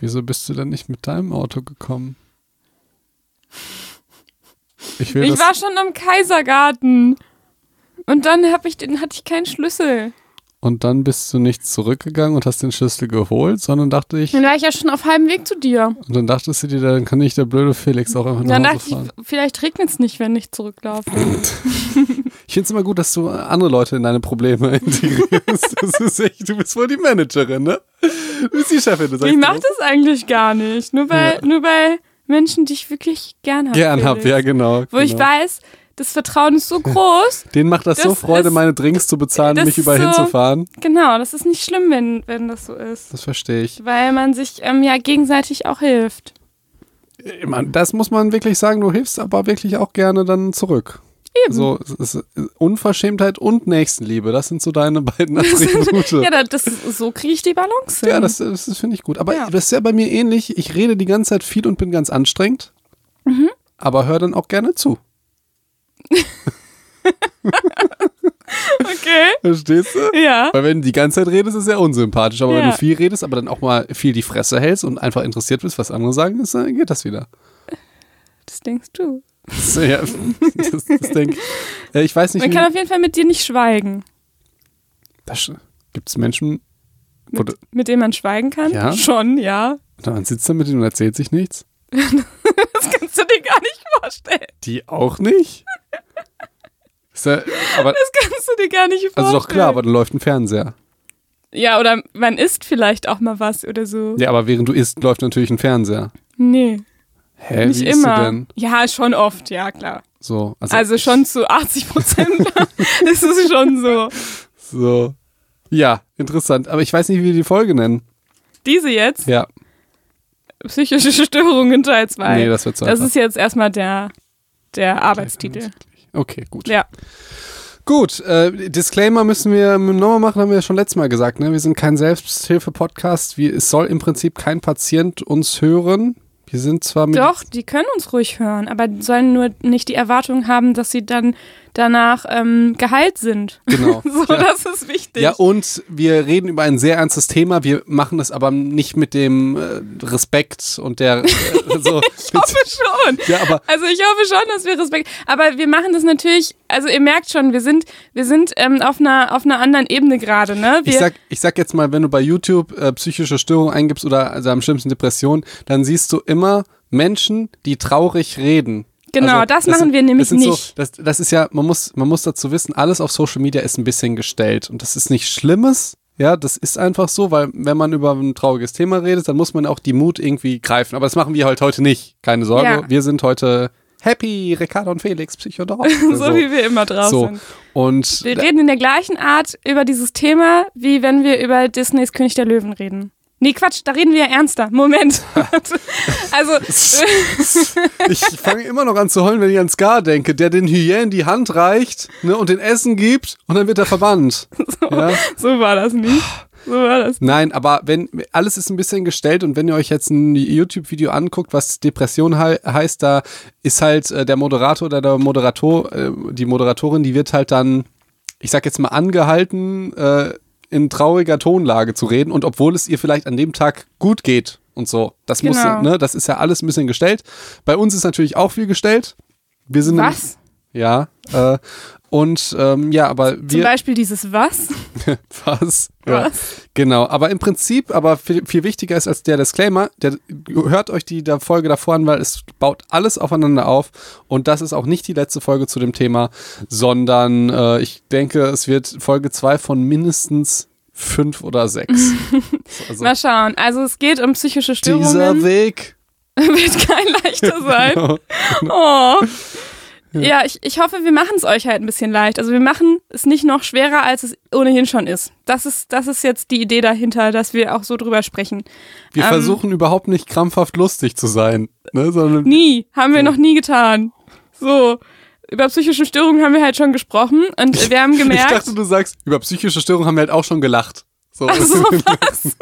Wieso bist du denn nicht mit deinem Auto gekommen? Ich, Ich war schon am Kaisergarten. Und dann hab ich den, hatte ich keinen Schlüssel. Und dann bist du nicht zurückgegangen und hast den Schlüssel geholt, sondern dachte ich, Dann war ich ja schon auf halbem Weg zu dir. und dann dachtest du dir, dann kann nicht der blöde Felix auch einfach nach Dann Hause dachte ich, fahren. vielleicht regnet es nicht, wenn ich zurücklaufe. Ich finde es immer gut, dass du andere Leute in deine Probleme integrierst. Das ist echt, du bist wohl die Managerin, ne? Du bist die Chefin, du sagst ich mach dir das eigentlich gar nicht. Nur bei, nur bei Menschen, die ich wirklich gern habe. Gern hab, ja, genau. Wo ich genau. weiß, das Vertrauen ist so groß. Denen macht das, so Das Freude, ist- meine Drinks zu bezahlen, mich überall so- hinzufahren. genau, das ist nicht schlimm, wenn, wenn das so ist. Das verstehe ich. Weil man sich ähm, ja gegenseitig auch hilft. Meine, Das muss man wirklich sagen, du hilfst aber wirklich auch gerne dann zurück. Eben. So, ist Unverschämtheit und Nächstenliebe, das sind so deine beiden Attribute. Ja, da- das, so kriege ich die Balance hin. Ja, das, das, das finde ich gut. Aber Ja. das ist ja bei mir ähnlich. Ich rede die ganze Zeit viel und bin ganz anstrengend. Mhm. Aber hör dann auch gerne zu. okay. Verstehst du? Ja. Weil wenn du die ganze Zeit redest, ist es sehr unsympathisch. Aber wenn Ja. du viel redest, aber dann auch mal viel die Fresse hältst und einfach interessiert bist, was andere sagen, ist, dann geht das wieder. Das denkst du. Ja, das, das denke ich. Ja, weiß nicht, Man kann auf jeden Fall mit dir nicht schweigen. gibt es Menschen, Mit, mit denen man schweigen kann? Ja? Schon, ja. man sitzt da mit denen und erzählt sich nichts? Das kannst du dir gar nicht vorstellen. Die auch nicht? Ja, aber, Das kannst du dir gar nicht vorstellen. also doch klar, aber dann läuft ein Fernseher. Ja, oder man isst vielleicht auch mal was oder so. Ja, aber während du isst, läuft natürlich ein Fernseher. Nee, Hä, nicht wie immer. du denn? Ja, schon oft, ja, klar. So, also, Also schon zu 80 Prozent ist es schon so. so. Ja, interessant. Aber ich weiß nicht, wie wir die Folge nennen. Diese jetzt, Ja, psychische Störungen Teil 2. nee, das wird so das einfach. ist jetzt erstmal der, der Arbeitstitel. Okay, gut. Ja. Gut, äh, Disclaimer müssen wir nochmal machen, haben wir ja schon letztes Mal gesagt. Ne? Wir sind kein Selbsthilfe-Podcast. Wir- Es soll im Prinzip kein Patient uns hören. Wir sind zwar mit. Doch, die können uns ruhig hören, aber sollen nur nicht die Erwartung haben, dass sie dann danach ähm, geheilt sind. Genau. So, ja. das ist wichtig. Ja, und wir reden über ein sehr ernstes Thema. Wir machen das aber nicht mit dem äh, Respekt und der. Äh, so, ich hoffe schon. ja, aber Also ich hoffe schon, dass wir Respekt. Aber wir machen das natürlich. Also ihr merkt schon, wir sind, wir sind ähm, auf einer auf einer anderen Ebene gerade, ne? Wir, ich sag, ich sag jetzt mal, wenn du bei YouTube äh, psychische Störung eingibst oder also am schlimmsten Depression, dann siehst du immer Menschen, die traurig reden. Genau, Also, das machen sind- wir nämlich das sind So, nicht. das, das ist ja, man muss, man muss dazu wissen, alles auf Social Media ist ein bisschen gestellt. Und das ist nichts Schlimmes. Ja, das ist einfach so, weil wenn man über ein trauriges Thema redet, dann muss man auch die Mut irgendwie greifen. Aber das machen wir halt heute nicht. Keine Sorge. Ja. Wir sind heute happy, Ricardo und Felix, Psychodog. so wie wir immer drauf so. sind. Und Wir reden in der gleichen Art über dieses Thema, wie wenn wir über Disneys König der Löwen reden. Nee, Quatsch, da reden wir ja ernster. Moment. also, Ich fange immer noch an zu heulen, wenn ich an Scar denke, der den Hyänen die Hand reicht ne, und den Essen gibt und dann wird er verbannt. Ja? so war das nicht. So war das. Nein, aber wenn alles ist ein bisschen gestellt und wenn ihr euch jetzt ein YouTube-Video anguckt, was Depression hei heißt, da ist halt äh, der Moderator oder der Moderator, äh, die Moderatorin, die wird halt dann, ich sag jetzt mal, angehalten, äh, in trauriger Tonlage zu reden und obwohl es ihr vielleicht an dem Tag gut geht und so. Das muss, Genau. ne, das ist ja alles ein bisschen gestellt. Bei uns ist natürlich auch viel gestellt. Wir sind Was? ja. Äh, und ähm, ja, aber Zum wir. Beispiel dieses Was? Was? Ja. Was? Genau, aber im Prinzip, aber viel, viel wichtiger ist als der Disclaimer, der, hört euch die der Folge davor an, weil es baut alles aufeinander auf und das ist auch nicht die letzte Folge zu dem Thema, sondern äh, ich denke, es wird Folge zwei von mindestens fünf oder sechs. also Mal schauen. Also es geht um psychische dieser Störungen. Weg. Wird kein leichter sein. Oh. Ja, ich, ich hoffe, wir machen es euch halt ein bisschen leicht. Also wir machen es nicht noch schwerer, als es ohnehin schon ist. Das ist, das ist jetzt die Idee dahinter, dass wir auch so drüber sprechen. Wir Ähm, versuchen überhaupt nicht krampfhaft lustig zu sein, ne, sondern Nie, haben wir noch nie getan. So, über psychische Störungen haben wir halt schon gesprochen und wir haben ich gemerkt, dachte, du sagst, über psychische Störungen haben wir halt auch schon gelacht. So. ach so was.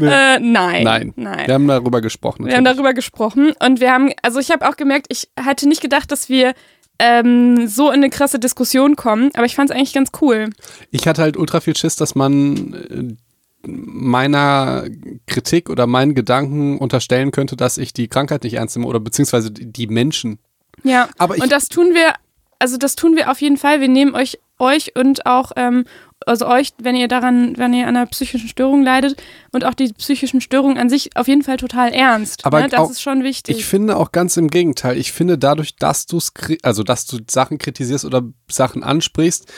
äh, nein, Nein. nein. Wir haben darüber gesprochen. Wir haben natürlich. darüber gesprochen und wir haben, also ich habe auch gemerkt, ich hatte nicht gedacht, dass wir ähm, so in eine krasse Diskussion kommen, aber ich fand es eigentlich ganz cool. Ich hatte halt ultra viel Schiss, dass man äh, meiner Kritik oder meinen Gedanken unterstellen könnte, dass ich die Krankheit nicht ernst nehme oder beziehungsweise die Menschen. Ja, Aber ich- und das tun wir, also das tun wir auf jeden Fall. Wir nehmen euch, euch und auch, ähm, also euch, wenn ihr daran, wenn ihr an einer psychischen Störung leidet und auch die psychischen Störungen an sich auf jeden Fall total ernst. Aber ne? Das auch- ist schon wichtig. Ich finde auch ganz im Gegenteil. Ich finde dadurch, dass du also dass du Sachen kritisierst oder Sachen ansprichst,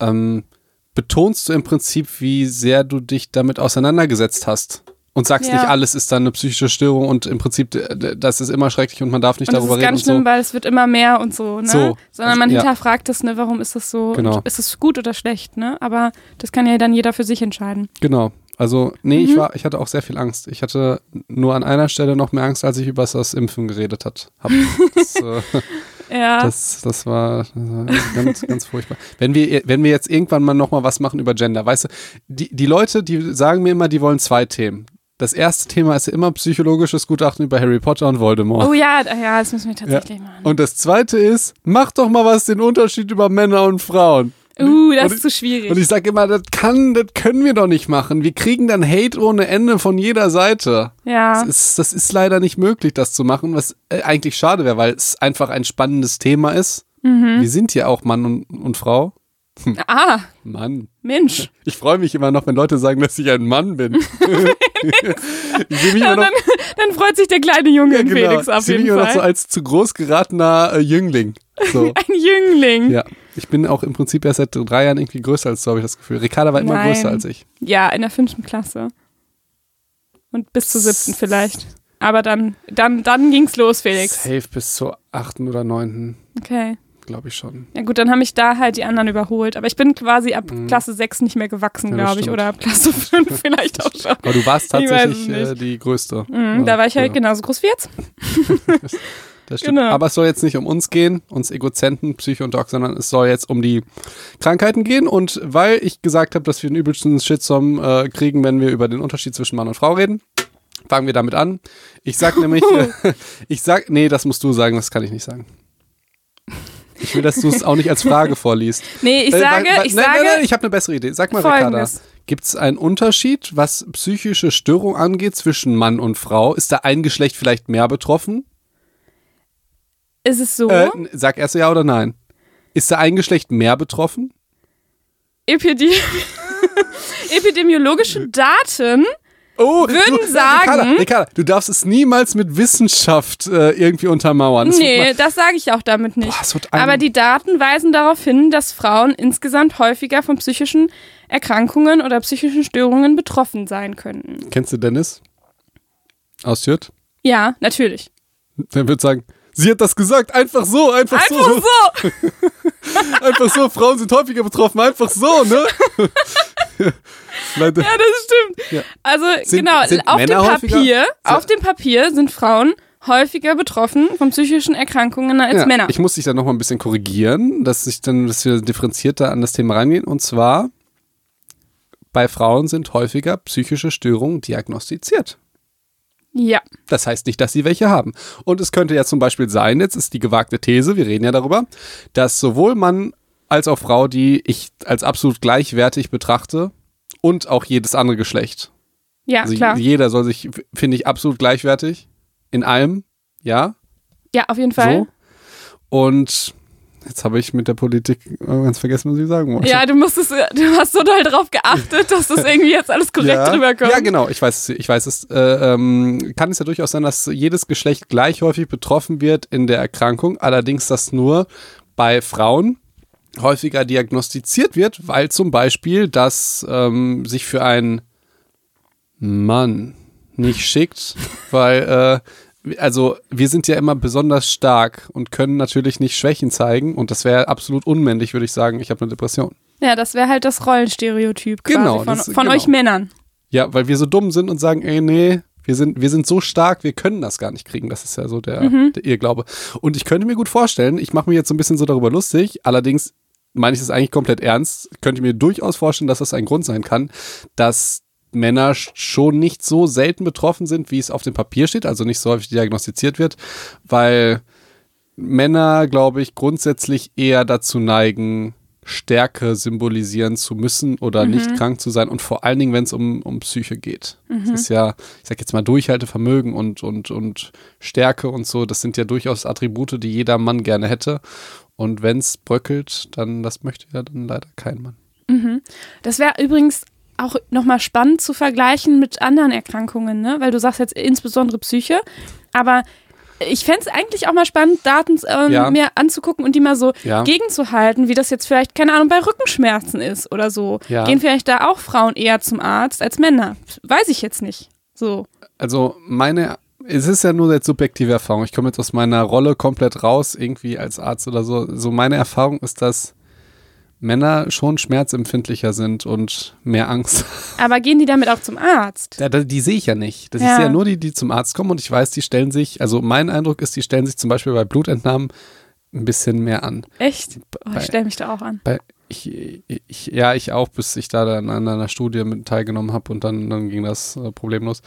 ähm, betonst du im Prinzip, wie sehr du dich damit auseinandergesetzt hast. Und sagst Ja. nicht, alles ist dann eine psychische Störung und im Prinzip, das ist immer schrecklich und man darf nicht und das darüber ist reden ganz und so. schlimm, weil es wird immer mehr und so, ne? So. Sondern man Ja. hinterfragt es, ne, warum ist das so? Genau. Und ist es gut oder schlecht, ne? Aber das kann ja dann jeder für sich entscheiden. Genau. Also, nee, Mhm. ich war, ich hatte auch sehr viel Angst. Ich hatte nur an einer Stelle noch mehr Angst, als ich über das Impfen geredet hat. Hab. Das, äh, Ja. Das, das war, das war ganz, ganz furchtbar. Wenn wir, wenn wir jetzt irgendwann mal nochmal was machen über Gender, weißt du, die, die Leute, die sagen mir immer, die wollen zwei Themen. Das erste Thema ist ja immer psychologisches Gutachten über Harry Potter und Voldemort. oh ja, ja, das müssen wir tatsächlich machen. Und das zweite ist, mach doch mal was den Unterschied über Männer und Frauen. Uh, das und ist zu schwierig. Und ich sage immer, das kann, das können wir doch nicht machen. Wir kriegen dann Hate ohne Ende von jeder Seite. ja. Das ist, das ist leider nicht möglich, das zu machen, was äh, eigentlich schade wäre, weil es einfach ein spannendes Thema ist. Mhm. Wir sind ja auch Mann und, und Frau. Ah, Mann. Mensch. Ich freue mich immer noch, wenn Leute sagen, dass ich ein Mann bin. ich Ja, immer noch, dann, dann freut sich der kleine Junge ja, in genau. Felix ich auf sehe mich jeden immer noch so Fall. als zu groß geratener äh, Jüngling. So. Ein Jüngling. Ja. ja. Ich bin auch im Prinzip erst seit drei Jahren irgendwie größer als du, habe ich das Gefühl. Ricarda war immer Nein. größer als ich. in der fünften Klasse. Und bis zur siebten vielleicht. Aber dann, dann, dann ging's los, Felix. Safe bis zur achten oder neunten, Okay. Glaube ich schon. Ja gut, dann haben mich da halt die anderen überholt. Aber ich bin quasi ab Mhm. Klasse 6 nicht mehr gewachsen, Ja, glaube ich. Oder ab Klasse 5 vielleicht auch schon. Aber du warst tatsächlich äh, die größte. Mhm, Ja, da war ich halt ja. genauso groß wie jetzt. Das stimmt. Genau. Aber es soll jetzt nicht um uns gehen, uns Egozenten, Psycho und Doc, sondern es soll jetzt um die Krankheiten gehen. Und weil ich gesagt habe, dass wir einen übelsten Shitstorm äh, kriegen, wenn wir über den Unterschied zwischen Mann und Frau reden, fangen wir damit an. Ich sag nämlich, ich sag, nee, das musst du sagen, das kann ich nicht sagen. Ich will, dass du es auch nicht als Frage vorliest. Nee, ich Äh, sage, weil- ich nein, sage nein, nein, ich habe eine bessere Idee. Sag mal, Ricarda, folgendes. gibt es einen Unterschied, was psychische Störung angeht zwischen Mann und Frau? Ist da ein Geschlecht vielleicht mehr betroffen? Ist es so? Äh, sag erst ja oder nein. Ist da ein Geschlecht mehr betroffen? Epidem Epidemiologische Daten Oh, Würden du, sagen- Ricarda, Ricarda, du darfst es niemals mit Wissenschaft äh, irgendwie untermauern. Das Nee, das sage ich auch damit nicht. Boah, Aber die Daten weisen darauf hin, dass Frauen insgesamt häufiger von psychischen Erkrankungen oder psychischen Störungen betroffen sein könnten. kennst du Dennis? Aus Jürt? Ja, natürlich. Der wird sagen, sie hat das gesagt, einfach so, einfach, Einfach so. so! Einfach so, Frauen sind häufiger betroffen, einfach so, ne? Leute, Ja, das stimmt. Ja. Also Sind- genau, sind auf Männer dem? Papier, So- auf dem Papier sind Frauen häufiger betroffen von psychischen Erkrankungen als ja, Männer. Ich muss dich dann noch mal ein bisschen korrigieren, dass ich dann, dass wir differenzierter an das Thema rangehen. Und zwar, bei Frauen sind häufiger psychische Störungen diagnostiziert. Ja, Das heißt nicht, dass sie welche haben. Und es könnte ja zum Beispiel sein, jetzt ist die gewagte These, wir reden ja darüber, dass sowohl Mann als auch Frau, die ich als absolut gleichwertig betrachte, und auch jedes andere Geschlecht. ja, Also klar. jeder soll sich, finde ich, absolut gleichwertig in allem, ja, Ja, auf jeden Fall. so. Und jetzt habe ich mit der Politik äh, ganz vergessen, was ich sagen wollte. Ja, du musstest, du hast so doll drauf geachtet, dass das irgendwie jetzt alles korrekt ja. rüberkommt. Ja, genau, ich weiß es. Ich weiß es. Äh, ähm, kann es ja durchaus sein, dass jedes Geschlecht gleich häufig betroffen wird in der Erkrankung, allerdings das nur bei Frauen häufiger diagnostiziert wird, weil zum Beispiel das ähm, sich für einen Mann nicht schickt, weil äh, also wir sind ja immer besonders stark und können natürlich nicht Schwächen zeigen und das wäre absolut unmännlich, würde ich sagen. Ich habe eine Depression. Ja, das wäre halt das Rollenstereotyp Genau, von, das- von genau. euch Männern. Ja, weil wir so dumm sind und sagen, ey, nee, wir sind, wir sind so stark, wir können das gar nicht kriegen. Das ist ja so der, der Irrglaube. Und ich könnte mir gut vorstellen, ich mache mir jetzt so ein bisschen so darüber lustig, allerdings meine ich das eigentlich komplett ernst, könnte mir durchaus vorstellen, dass das ein Grund sein kann, dass Männer sch- schon nicht so selten betroffen sind, wie es auf dem Papier steht, also nicht so häufig diagnostiziert wird, weil Männer, glaube ich, grundsätzlich eher dazu neigen, Stärke symbolisieren zu müssen oder Mhm. nicht krank zu sein und vor allen Dingen, wenn es um, um Psyche geht. Das ist ja, ich sag jetzt mal, Durchhaltevermögen und, und, und Stärke und so, das sind ja durchaus Attribute, die jeder Mann gerne hätte. Und wenn es bröckelt, dann das möchte ja dann leider kein Mann. Das wäre übrigens auch nochmal spannend zu vergleichen mit anderen Erkrankungen, ne? Weil du sagst jetzt insbesondere Psyche, aber ich fände es eigentlich auch mal spannend, Daten ähm, Ja. mir anzugucken und die mal so Ja. gegenzuhalten, wie das jetzt vielleicht, keine Ahnung, bei Rückenschmerzen ist oder so. Ja. Gehen vielleicht da auch Frauen eher zum Arzt als Männer? Weiß ich jetzt nicht. So. Also meine, es ist ja nur jetzt subjektive Erfahrung. Ich komme jetzt aus meiner Rolle komplett raus, irgendwie als Arzt oder so. So meine Erfahrung ist, dass Männer schon schmerzempfindlicher sind und mehr Angst. Aber gehen die damit auch zum Arzt? Ja, da- die sehe ich ja nicht. Das ist Ja. ja nur die, die zum Arzt kommen und ich weiß, die stellen sich, also mein Eindruck ist, die stellen sich zum Beispiel bei Blutentnahmen ein bisschen mehr an. Echt? Oh, Bei- ich stelle mich da auch an. Bei, ich, ich, ja, ich auch, bis ich da dann an einer Studie mit teilgenommen habe und dann, dann ging das äh, problemlos.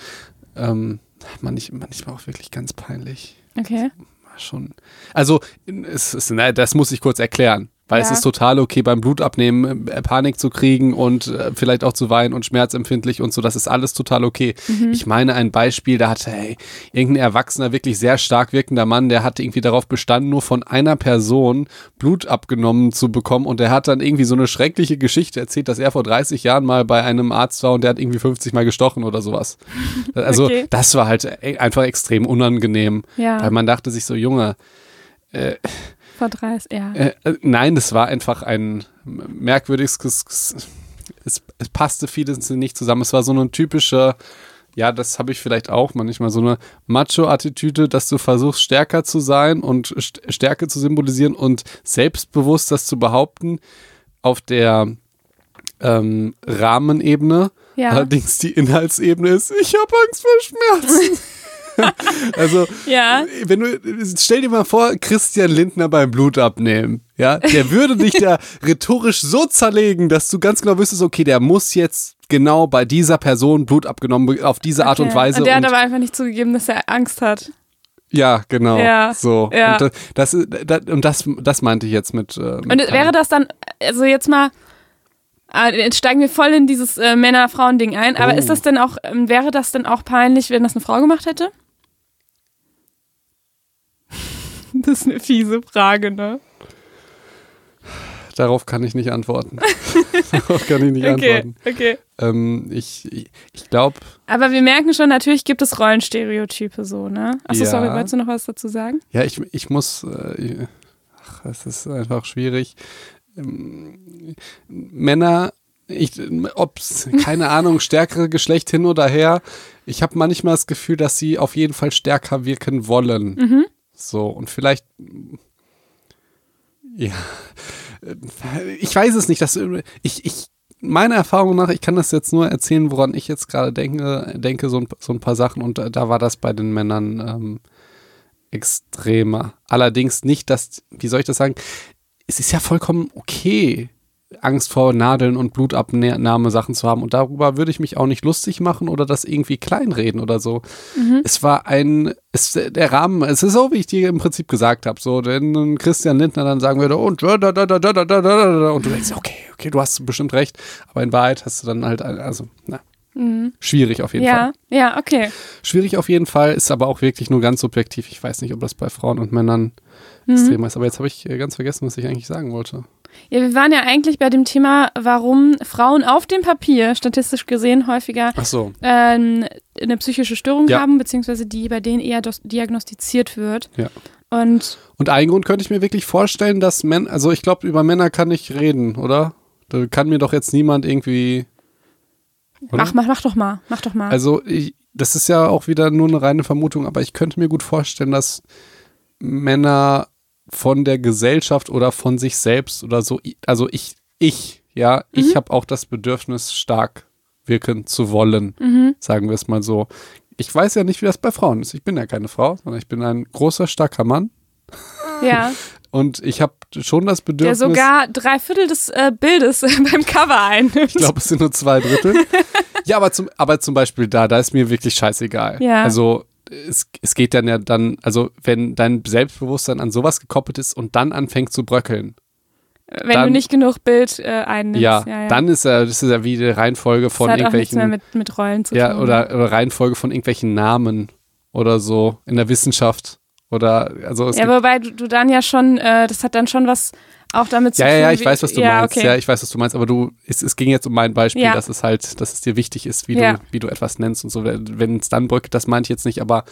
Ähm, manch, manchmal auch wirklich ganz peinlich. Okay. War Schon. Also, es ist, na, das muss ich kurz erklären. Weil es Ja. ist total okay, beim Blutabnehmen äh, Panik zu kriegen und äh, vielleicht auch zu weinen und schmerzempfindlich und so. Das ist alles total okay. Ich meine ein Beispiel, da hatte hey, irgendein erwachsener, wirklich sehr stark wirkender Mann, der hat irgendwie darauf bestanden, nur von einer Person Blut abgenommen zu bekommen. Und der hat dann irgendwie so eine schreckliche Geschichte erzählt, dass er vor 30 Jahren mal bei einem Arzt war und der hat irgendwie 50 Mal gestochen oder sowas. Also, Okay. das war halt äh, einfach extrem unangenehm. Ja. Weil man dachte sich so, Junge, Vor 30, ja. äh, äh, nein, das war einfach ein merkwürdiges, es, es, es passte vieles nicht zusammen. Es war so eine typische, ja, das habe ich vielleicht auch manchmal, so eine Macho-Attitüde, dass du versuchst, stärker zu sein und St Stärke zu symbolisieren und selbstbewusst das zu behaupten auf der ähm, Rahmenebene. Ja. Allerdings die Inhaltsebene ist, ich habe Angst vor Schmerzen. also, Ja. wenn du, stell dir mal vor, Christian Lindner beim Blutabnehmen, ja, der würde dich da rhetorisch so zerlegen, dass du ganz genau wüsstest, okay, der muss jetzt genau bei dieser Person Blut abgenommen, auf diese Art und Okay. Weise. Und der hat und, aber einfach nicht zugegeben, dass er Angst hat. ja, genau. Ja, So. ja. Und, das, das, das, und das, das meinte ich jetzt mit. Äh, mit Und wäre das dann, also jetzt mal, ah, jetzt steigen wir voll in dieses äh, Männer-Frauen-Ding ein, aber Oh. ist das denn auch, ähm, wäre das denn auch peinlich, wenn das eine Frau gemacht hätte? Das ist eine fiese Frage, ne? Darauf kann ich nicht antworten. Darauf kann ich nicht Okay, antworten. okay. Ähm, ich ich, ich glaube, Aber wir merken schon, natürlich gibt es Rollenstereotype so, ne? Achso, Ja. sorry, wolltest du noch was dazu sagen? Ja, ich, ich muss, äh, ach, es ist einfach schwierig. Ähm, Männer, ich, ob's, keine Ahnung, stärkere Geschlecht hin oder her, ich habe manchmal das Gefühl, dass sie auf jeden Fall stärker wirken wollen. Mhm. So, und vielleicht, ja, ich weiß es nicht, dass, ich, ich, meiner Erfahrung nach, ich kann das jetzt nur erzählen, woran ich jetzt gerade denke, denke so ein, so ein paar Sachen und da, war das bei den Männern ähm, extremer. Allerdings nicht, dass, wie soll ich das sagen, es ist ja vollkommen okay, Angst vor Nadeln und Blutabnahme-Sachen zu haben. Und darüber würde ich mich auch nicht lustig machen oder das irgendwie kleinreden oder so. Es war ein, es, der Rahmen, es ist so, wie ich dir im Prinzip gesagt habe. So, wenn Christian Lindner dann sagen würde, und, da, da, da, da, da, da, da, da, und du denkst, okay, okay, du hast bestimmt recht. Aber in Wahrheit hast du dann halt, also, na, schwierig auf jeden Fall. Ja, ja, okay. Schwierig auf jeden Fall, ist aber auch wirklich nur ganz subjektiv. Ich weiß nicht, ob das bei Frauen und Männern Mhm. extrem ist. Aber jetzt habe ich äh, ganz vergessen, was ich eigentlich sagen wollte. Ja, wir waren ja eigentlich bei dem Thema, warum Frauen auf dem Papier statistisch gesehen häufiger so, ähm, eine psychische Störung Ja. haben, beziehungsweise die bei denen eher diagnostiziert wird. Ja. Und Und einen Grund könnte ich mir wirklich vorstellen, dass Männer, also ich glaube, über Männer kann ich reden, oder? Da kann mir doch jetzt niemand irgendwie. Oder? mach, mach, mach doch mal, mach doch mal. Also, ich, das ist ja auch wieder nur eine reine Vermutung, aber ich könnte mir gut vorstellen, dass Männer von der Gesellschaft oder von sich selbst oder so, also ich, ich, ja, ich habe auch das Bedürfnis, stark wirken zu wollen, sagen wir es mal so. Ich weiß ja nicht, wie das bei Frauen ist. Ich bin ja keine Frau, sondern ich bin ein großer, starker Mann. ja, Und ich habe schon das der Bedürfnis. sogar drei Viertel des äh, Bildes beim Cover einnimmt. Ich glaube, es sind nur zwei Drittel. ja, aber zum, aber zum Beispiel da, da ist mir wirklich scheißegal. Ja. Also es, es geht dann ja dann, also wenn dein Selbstbewusstsein an sowas gekoppelt ist und dann anfängt zu bröckeln. Wenn dann, du nicht genug Bild äh, einnimmst. Ja, ja, ja. dann ist ja, das ist ja wie die Reihenfolge von das hat auch nichts mehr irgendwelchen. mit, mit Rollen zu Ja, tun. oder, oder Reihenfolge von irgendwelchen Namen oder so in der Wissenschaft. Oder also es ja, wobei du, du dann ja schon, äh, das hat dann schon was auch damit zu ja, tun. ja, ja, ich weiß, was du ja, meinst. Okay. Ja, ich weiß, was du meinst, aber du, es, es ging jetzt um mein Beispiel, Ja. dass es halt, dass es dir wichtig ist, wie Ja. du, wie du etwas nennst und so. Wenn es dann brückt, das meinte ich jetzt nicht, aber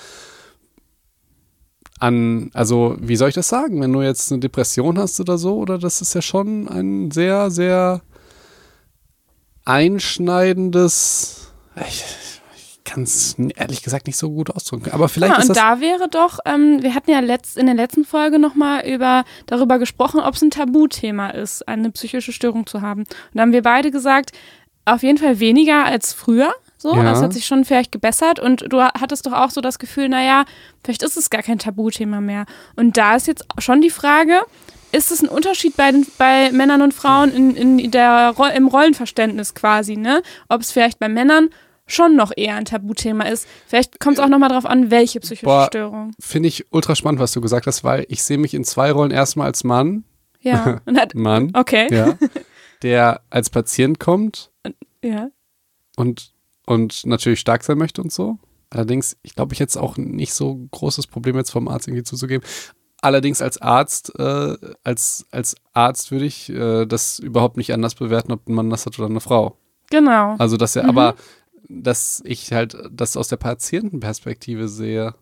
an, also wie soll ich das sagen, wenn du jetzt eine Depression hast oder so, oder das ist ja schon ein sehr, sehr einschneidendes, ich kann es ehrlich gesagt nicht so gut ausdrücken, aber vielleicht Ja, ist und das, da wäre doch, ähm, wir hatten ja letzt, in der letzten Folge nochmal über, darüber gesprochen, ob es ein Tabuthema ist, eine psychische Störung zu haben. Und da haben wir beide gesagt, auf jeden Fall weniger als früher. So, Ja. das hat sich schon vielleicht gebessert und du hattest doch auch so das Gefühl, naja, vielleicht ist es gar kein Tabuthema mehr. Und da ist jetzt schon die Frage, ist es ein Unterschied bei, den, bei Männern und Frauen in, in der, im Rollenverständnis quasi, ne? Ob es vielleicht bei Männern schon noch eher ein Tabuthema ist. Vielleicht kommt es auch nochmal drauf an, welche psychische Boah. Störung. finde ich ultra spannend, was du gesagt hast, weil ich sehe mich in zwei Rollen erstmal als Mann, Ja. Hat, Mann, okay. ja, der als Patient kommt Ja. und, und natürlich stark sein möchte und so. Allerdings, ich glaube, ich hätte auch nicht so großes Problem jetzt vom Arzt irgendwie zuzugeben. Allerdings als Arzt, äh, als, als Arzt würde ich äh, das überhaupt nicht anders bewerten, ob ein Mann das hat oder eine Frau. Genau. Also, dass er, aber dass ich halt das aus der Patientenperspektive sehe.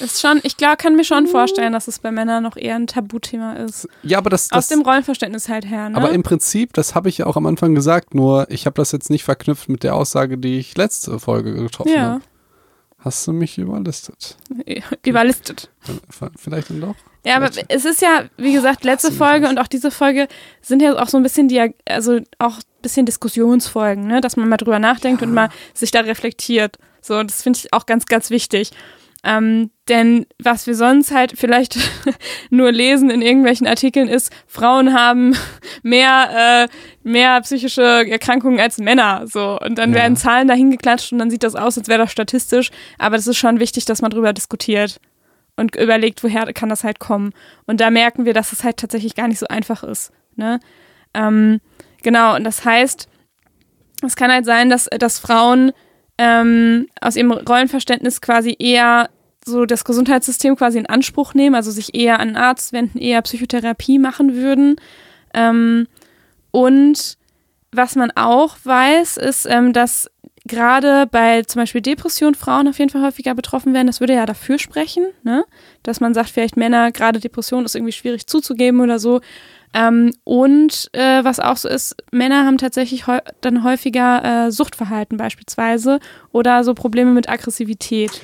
Ist schon, ich glaube, kann mir schon vorstellen, dass es bei Männern noch eher ein Tabuthema ist. Ja, aber das, Aus das dem Rollenverständnis halt her, ne? aber im Prinzip, das habe ich ja auch am Anfang gesagt, nur ich habe das jetzt nicht verknüpft mit der Aussage, die ich letzte Folge getroffen ja. habe. Hast du mich überlistet? Überlistet. Vielleicht dann doch? Ja, aber es ist ja, wie gesagt, letzte Folge und auch diese Folge sind ja auch so ein bisschen die, also auch bisschen Diskussionsfolgen, ne? dass man mal drüber nachdenkt und mal sich da reflektiert. So, das finde ich auch ganz, ganz wichtig. Ähm, denn was wir sonst halt vielleicht nur lesen in irgendwelchen Artikeln ist, Frauen haben mehr, äh, mehr psychische Erkrankungen als Männer. So. Und dann Ja. werden Zahlen dahin geklatscht und dann sieht das aus, als wäre das statistisch. Aber das ist schon wichtig, dass man drüber diskutiert und überlegt, woher kann das halt kommen. Und da merken wir, dass es halt tatsächlich gar nicht so einfach ist. Ne? Ähm, genau, und das heißt, es kann halt sein, dass, dass Frauen ähm, aus ihrem Rollenverständnis quasi eher so das Gesundheitssystem quasi in Anspruch nehmen, also sich eher an einen Arzt wenden, eher Psychotherapie machen würden. Ähm, und was man auch weiß, ist, ähm, dass gerade bei zum Beispiel Depressionen Frauen auf jeden Fall häufiger betroffen werden. Das würde ja dafür sprechen, ne? dass man sagt, vielleicht Männer, gerade Depression ist irgendwie schwierig zuzugeben oder so. Ähm, und äh, was auch so ist, Männer haben tatsächlich dann häufiger äh, Suchtverhalten beispielsweise oder so Probleme mit Aggressivität.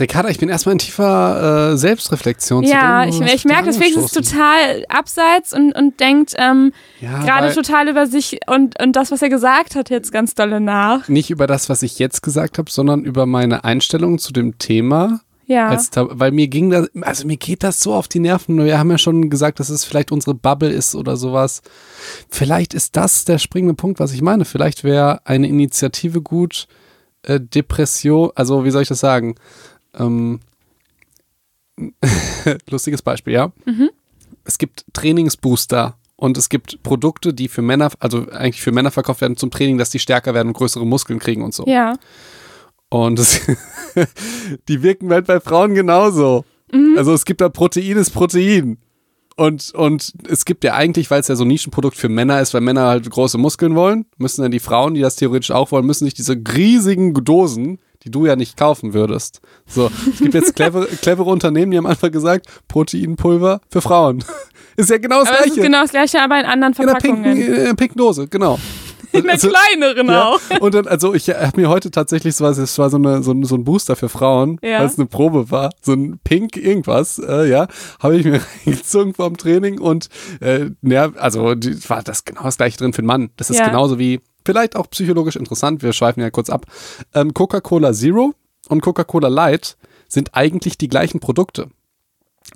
Ricarda, ich bin erstmal in tiefer äh, Selbstreflexion. zu Ja, dem, ich, ich merke, deswegen ist es total abseits und, und denkt ähm, Ja, gerade total über sich und, und das, was er gesagt hat, jetzt ganz dolle nach. Nicht über das, was ich jetzt gesagt habe, sondern über meine Einstellung zu dem Thema. Ja. Als, weil mir ging das, also mir geht das so auf die Nerven. Wir haben ja schon gesagt, dass es vielleicht unsere Bubble ist oder sowas. Vielleicht ist das der springende Punkt, was ich meine. Vielleicht wäre eine Initiative gut, äh, Depression, also wie soll ich das sagen? Ähm, lustiges Beispiel, ja. Es gibt Trainingsbooster und es gibt Produkte, die für Männer, also eigentlich für Männer verkauft werden zum Training, dass die stärker werden und größere Muskeln kriegen und so. ja. Und das, die wirken halt bei Frauen genauso. Also es gibt da Protein ist Protein. Und, und es gibt ja eigentlich, weil es ja so ein Nischenprodukt für Männer ist, weil Männer halt große Muskeln wollen, müssen dann die Frauen, die das theoretisch auch wollen, müssen sich diese riesigen Dosen, die du ja nicht kaufen würdest. So, es gibt jetzt clevere, clevere Unternehmen, die haben einfach gesagt, Proteinpulver für Frauen. Ist ja genau das Aber es ist gleiche. genau das gleiche, aber in anderen in der pinken, Verpackungen. in der pinken Dose, genau. In der Also- kleineren Ja. auch. Und dann, also ich habe mir heute tatsächlich, so was, es war so, eine, so, ein- so ein Booster für Frauen, Ja. weil es eine Probe war, so ein Pink irgendwas, äh, ja, habe ich mir reingezogen vorm Training und äh, ja, also die, war das genau das gleiche drin für einen Mann. Das ist Ja. genauso wie, vielleicht auch psychologisch interessant, wir schweifen ja kurz ab. Ähm, Coca-Cola Zero und Coca-Cola Light sind eigentlich die gleichen Produkte.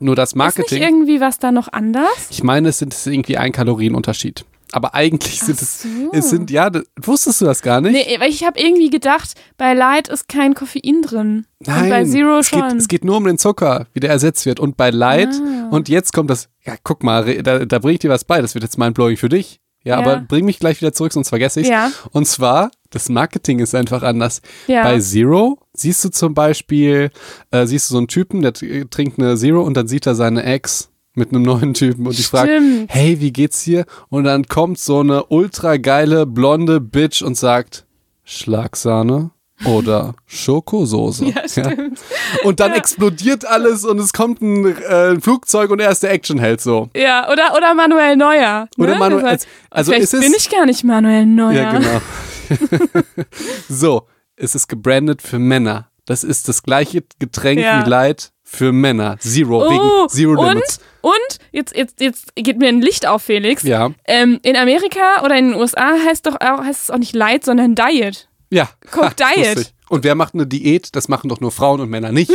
Nur das Ist nicht Marketing. irgendwie was da noch anders? Ich meine, es sind es ist irgendwie ein Kalorienunterschied. Aber eigentlich sind Ach es, so. es sind, ja, das, wusstest du das gar nicht? Nee, weil ich habe irgendwie gedacht, bei Light ist kein Koffein drin. Nein, Und bei Zero es, schon. geht, es geht nur um den Zucker, wie der ersetzt wird. Und bei Light, Ah. und jetzt kommt das, ja, guck mal, da, da bringe ich dir was bei, das wird jetzt mindblowing für dich. Ja, Ja. aber bring mich gleich wieder zurück, sonst vergesse ich Ja. Und zwar, das Marketing ist einfach anders. Ja. Bei Zero siehst du zum Beispiel, äh, siehst du so einen Typen, der trinkt eine Zero und dann sieht er seine Ex mit einem neuen Typen und die fragt, Stimmt. hey, wie geht's hier? Und dann kommt so eine ultra geile blonde Bitch und sagt, Schlagsahne oder Schokosoße. Ja, stimmt. Und dann explodiert alles und es kommt ein, äh, ein Flugzeug und er ist der Actionheld so. Ja, oder, oder Manuel Neuer. Oder ne? Manuel- heißt, also vielleicht es ist- bin ich gar nicht Manuel Neuer. Ja, genau. so, es ist gebrandet für Männer. Das ist das gleiche Getränk Ja. wie Light für Männer. Zero, Oh, wegen Zero und, Limits. und jetzt, jetzt, jetzt geht mir ein Licht auf, Felix. Ja, Ähm, in Amerika oder in den USA heißt doch auch, heißt es auch nicht Light, sondern Diet. ja. Coke Diet. wusste ich. Und wer macht eine Diät? Das machen doch nur Frauen und Männer nicht.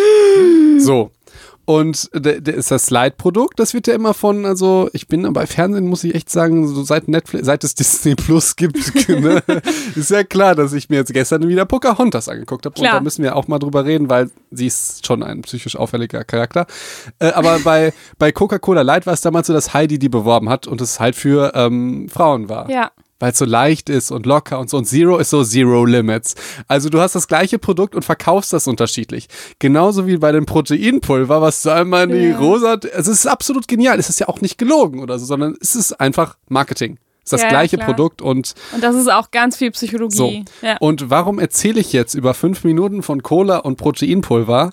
so. Und d- d- ist das Slide-Produkt, das wird ja immer von, also ich bin bei Fernsehen, muss ich echt sagen, so seit Netflix, seit es Disney Plus gibt, ne, ist ja klar, dass ich mir jetzt gestern wieder Pocahontas angeguckt habe. Und da müssen wir auch mal drüber reden, weil sie ist schon ein psychisch auffälliger Charakter. Äh, aber bei, bei Coca-Cola Light war es damals so, dass Heidi die beworben hat und es halt für ähm, Frauen war Ja. Weil es so leicht ist und locker und so. Und Zero ist so Zero Limits. Also du hast das gleiche Produkt und verkaufst das unterschiedlich. Genauso wie bei dem Proteinpulver, was du einmal in die Ja. rosa. Also es ist absolut genial. Es ist ja auch nicht gelogen oder so, sondern es ist einfach Marketing. Es ist das ja, gleiche klar. Produkt und Und das ist auch ganz viel Psychologie. so. Ja. Und warum erzähle ich jetzt über fünf Minuten von Cola und Proteinpulver?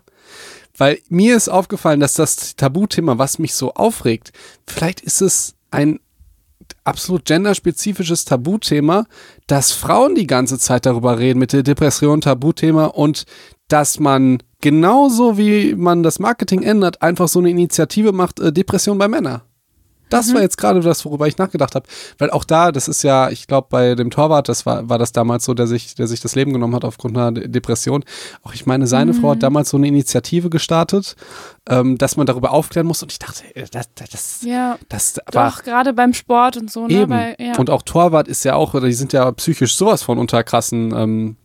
Weil mir ist aufgefallen, dass das Tabuthema, was mich so aufregt, vielleicht ist es ein absolut genderspezifisches Tabuthema, dass Frauen die ganze Zeit darüber reden mit der Depression, Tabuthema und dass man genauso wie man das Marketing ändert, einfach so eine Initiative macht, äh, Depression bei Männern. Das war jetzt gerade das, worüber ich nachgedacht habe. Weil auch da, das ist ja, ich glaube, bei dem Torwart, das war, war das damals so, der sich, der sich das Leben genommen hat aufgrund einer De- Depression. Auch ich meine, seine Frau hat damals so eine Initiative gestartet, ähm, dass man darüber aufklären muss. Und ich dachte, äh, das, das, das, ja. das war Doch, gerade beim Sport und so. Ne? eben. Bei, ja. Und auch Torwart ist ja auch, oder die sind ja psychisch sowas von unter krassen, ähm,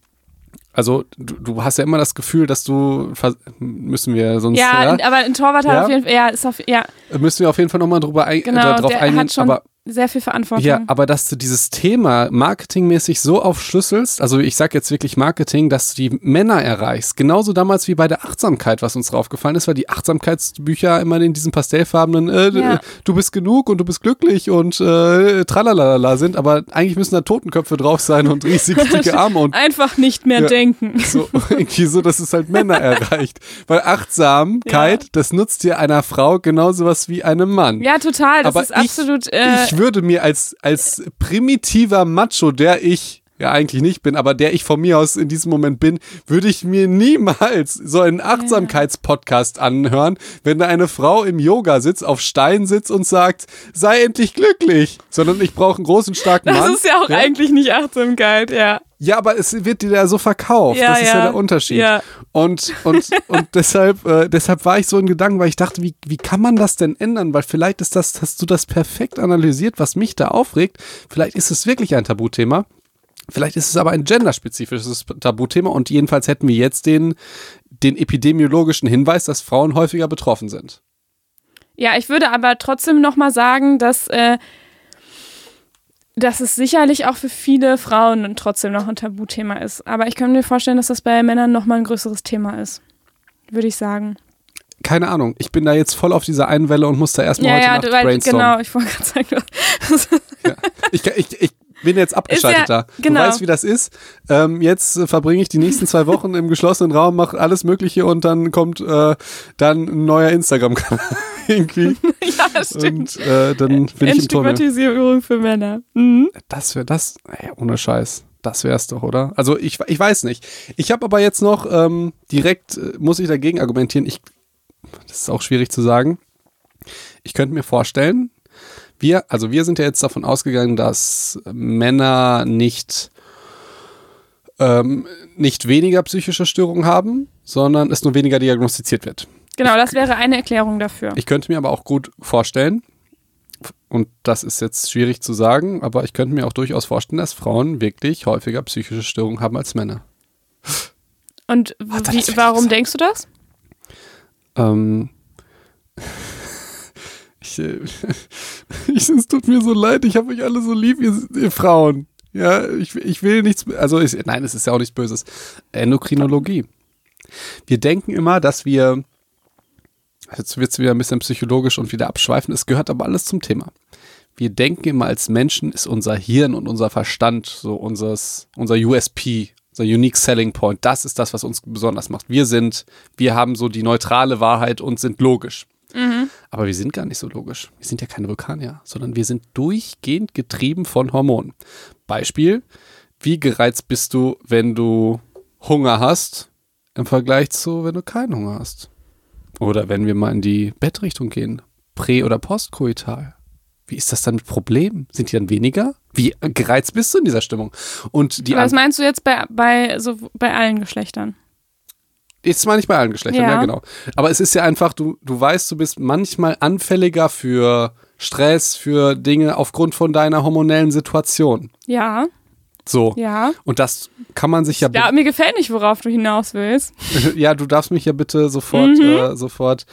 also du, du hast ja immer das Gefühl, dass du, müssen wir sonst, ja, ja, aber ein Torwart hat Ja. auf jeden Fall, ja, ist auf, ja, müssen wir auf jeden Fall nochmal drüber ein, genau, äh, drauf eingehen. schon aber sehr viel Verantwortung. Ja, aber dass du dieses Thema marketingmäßig so aufschlüsselst, also ich sag jetzt wirklich Marketing, dass du die Männer erreichst. Genauso damals wie bei der Achtsamkeit, was uns draufgefallen ist, weil die Achtsamkeitsbücher immer in diesen pastellfarbenen, äh, Ja. du bist genug und du bist glücklich und äh, tralalala sind, aber eigentlich müssen da Totenköpfe drauf sein und riesig dicke Arme und Einfach nicht mehr Ja. denken. so irgendwie so, dass es halt Männer erreicht. Weil Achtsamkeit, Ja. das nutzt dir einer Frau genauso was wie einem Mann. Ja, total. Das Aber ist absolut. ich, äh, ich würde mir als, als primitiver Macho, der ich ja eigentlich nicht bin, aber der ich von mir aus in diesem Moment bin, würde ich mir niemals so einen Achtsamkeitspodcast anhören, wenn da eine Frau im Yoga sitzt, auf Stein sitzt und sagt, sei endlich glücklich, sondern ich brauche einen großen, starken das Mann. ist ja auch eigentlich nicht Achtsamkeit, ja. Ja, aber es wird dir da so verkauft. Ja, das ist ja, ja. der Unterschied. Ja. Und, und, und deshalb, äh, deshalb war ich so in Gedanken, weil ich dachte, wie, wie kann man das denn ändern? Weil vielleicht ist das, hast du das perfekt analysiert, was mich da aufregt. Vielleicht ist es wirklich ein Tabuthema. Vielleicht ist es aber ein genderspezifisches Tabuthema und jedenfalls hätten wir jetzt den, den epidemiologischen Hinweis, dass Frauen häufiger betroffen sind. Ja, ich würde aber trotzdem nochmal sagen, dass, äh, dass es sicherlich auch für viele Frauen trotzdem noch ein Tabuthema ist. Aber ich kann mir vorstellen, dass das bei Männern nochmal ein größeres Thema ist. Würde ich sagen. Keine Ahnung, ich bin da jetzt voll auf dieser einen Welle und muss da erstmal Ja, heute ja, Nacht weil, brainstormen. genau, ich wollte gerade sagen. Ja. Ich, ich, ich bin jetzt abgeschaltet ja- da. genau. Du weißt, wie das ist. Ähm, jetzt äh, verbringe ich die nächsten zwei Wochen im geschlossenen Raum, mache alles Mögliche und dann kommt äh, dann ein neuer Instagram-Kanal irgendwie. ja, das stimmt. Und äh, dann bin ich im Tunnel. Für Männer. Mhm. Das wäre das, ey, ohne Scheiß. Das wär's doch, oder? Also ich, ich weiß nicht. Ich habe aber jetzt noch ähm, direkt, äh, muss ich dagegen argumentieren, ich, das ist auch schwierig zu sagen. Ich könnte mir vorstellen, wir, also wir sind ja jetzt davon ausgegangen, dass Männer nicht, ähm, nicht weniger psychische Störungen haben, sondern es nur weniger diagnostiziert wird. Genau, das wäre eine Erklärung dafür. Ich könnte mir aber auch gut vorstellen, und das ist jetzt schwierig zu sagen, aber ich könnte mir auch durchaus vorstellen, dass Frauen wirklich häufiger psychische Störungen haben als Männer. Und wie, warum denkst du das? Ähm, ich, äh, ich, es tut mir so leid, ich habe euch alle so lieb, ihr, ihr Frauen. Ja, ich, ich will nichts, also ich, nein, es ist ja auch nichts Böses. Endokrinologie. Wir denken immer, dass wir, jetzt wird es wieder ein bisschen psychologisch und wieder abschweifen, es gehört aber alles zum Thema. Wir denken immer, als Menschen ist unser Hirn und unser Verstand so unseres, unser USP, unser Unique Selling Point. Das ist das, was uns besonders macht. Wir sind, wir haben so die neutrale Wahrheit und sind logisch. Aber wir sind gar nicht so logisch. Wir sind ja keine Vulkanier, sondern wir sind durchgehend getrieben von Hormonen. Beispiel, wie gereizt bist du, wenn du Hunger hast, im Vergleich zu, wenn du keinen Hunger hast? Oder wenn wir mal in die Bettrichtung gehen, prä- oder postkoital. Wie ist das dann mit Problemen? Sind die dann weniger? Wie gereizt bist du in dieser Stimmung? Und die Was An- meinst du jetzt bei, bei, so, bei allen Geschlechtern? Ist zwar nicht bei allen Geschlechtern, ja. Ja. genau. Aber es ist ja einfach, du, du weißt, du bist manchmal anfälliger für Stress, für Dinge aufgrund von deiner hormonellen Situation. Ja, So. ja. Und das kann man sich ja, Ja, mir gefällt nicht, worauf du hinaus willst. ja, du darfst mich ja bitte sofort, Mhm. äh, sofort.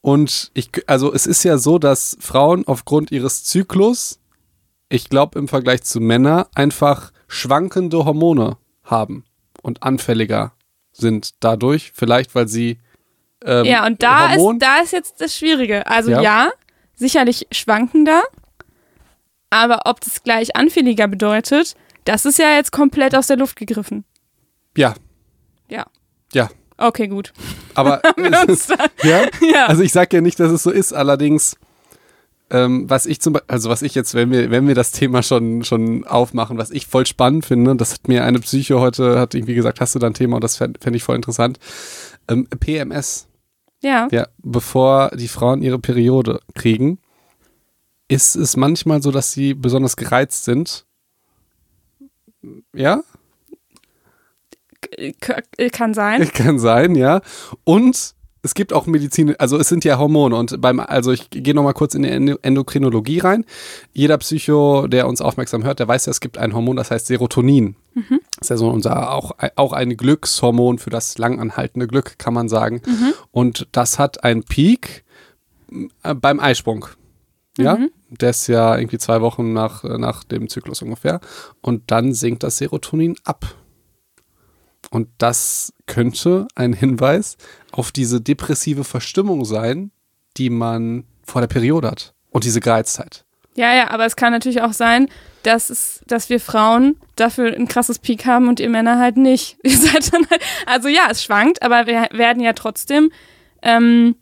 Und ich, also es ist ja so, dass Frauen aufgrund ihres Zyklus, ich glaube im Vergleich zu Männern, einfach schwankende Hormone haben und anfälliger sind dadurch, vielleicht weil sie ähm, ja, und da Hormon, ist, da ist jetzt das Schwierige. Also Ja. ja, sicherlich schwankender, aber ob das gleich anfälliger bedeutet, das ist ja jetzt komplett aus der Luft gegriffen. ja, Ja. ja, Okay, gut. aber ja, ja. also ich sage ja nicht, dass es so ist, allerdings ähm, was ich zum Beispiel, also was ich jetzt, wenn wir, wenn wir das Thema schon, schon aufmachen, was ich voll spannend finde, das hat mir eine Psycho heute, hat irgendwie gesagt, hast du da ein Thema und das fände fänd ich voll interessant. Ähm, PMS, ja. ja, bevor die Frauen ihre Periode kriegen, ist es manchmal so, dass sie besonders gereizt sind. Ja, K kann sein. kann sein, ja. Und es gibt auch Medizin, also es sind ja Hormone und beim, also ich gehe nochmal kurz in die Endo- Endokrinologie rein. Jeder Psycho, der uns aufmerksam hört, der weiß ja, es gibt ein Hormon, das heißt Serotonin. Das ist ja so unser, auch, auch ein Glückshormon für das langanhaltende Glück, kann man sagen. Und das hat einen Peak äh, beim Eisprung. Ja, der ist ja irgendwie zwei Wochen nach, nach dem Zyklus ungefähr. Und dann sinkt das Serotonin ab. Und das könnte ein Hinweis auf diese depressive Verstimmung sein, die man vor der Periode hat. Und diese Gereiztheit. Ja, ja, aber es kann natürlich auch sein, dass, es, dass wir Frauen dafür ein krasses Peak haben und ihr Männer halt nicht. Ihr seid dann halt, also ja, es schwankt, aber wir werden ja trotzdem, ähm,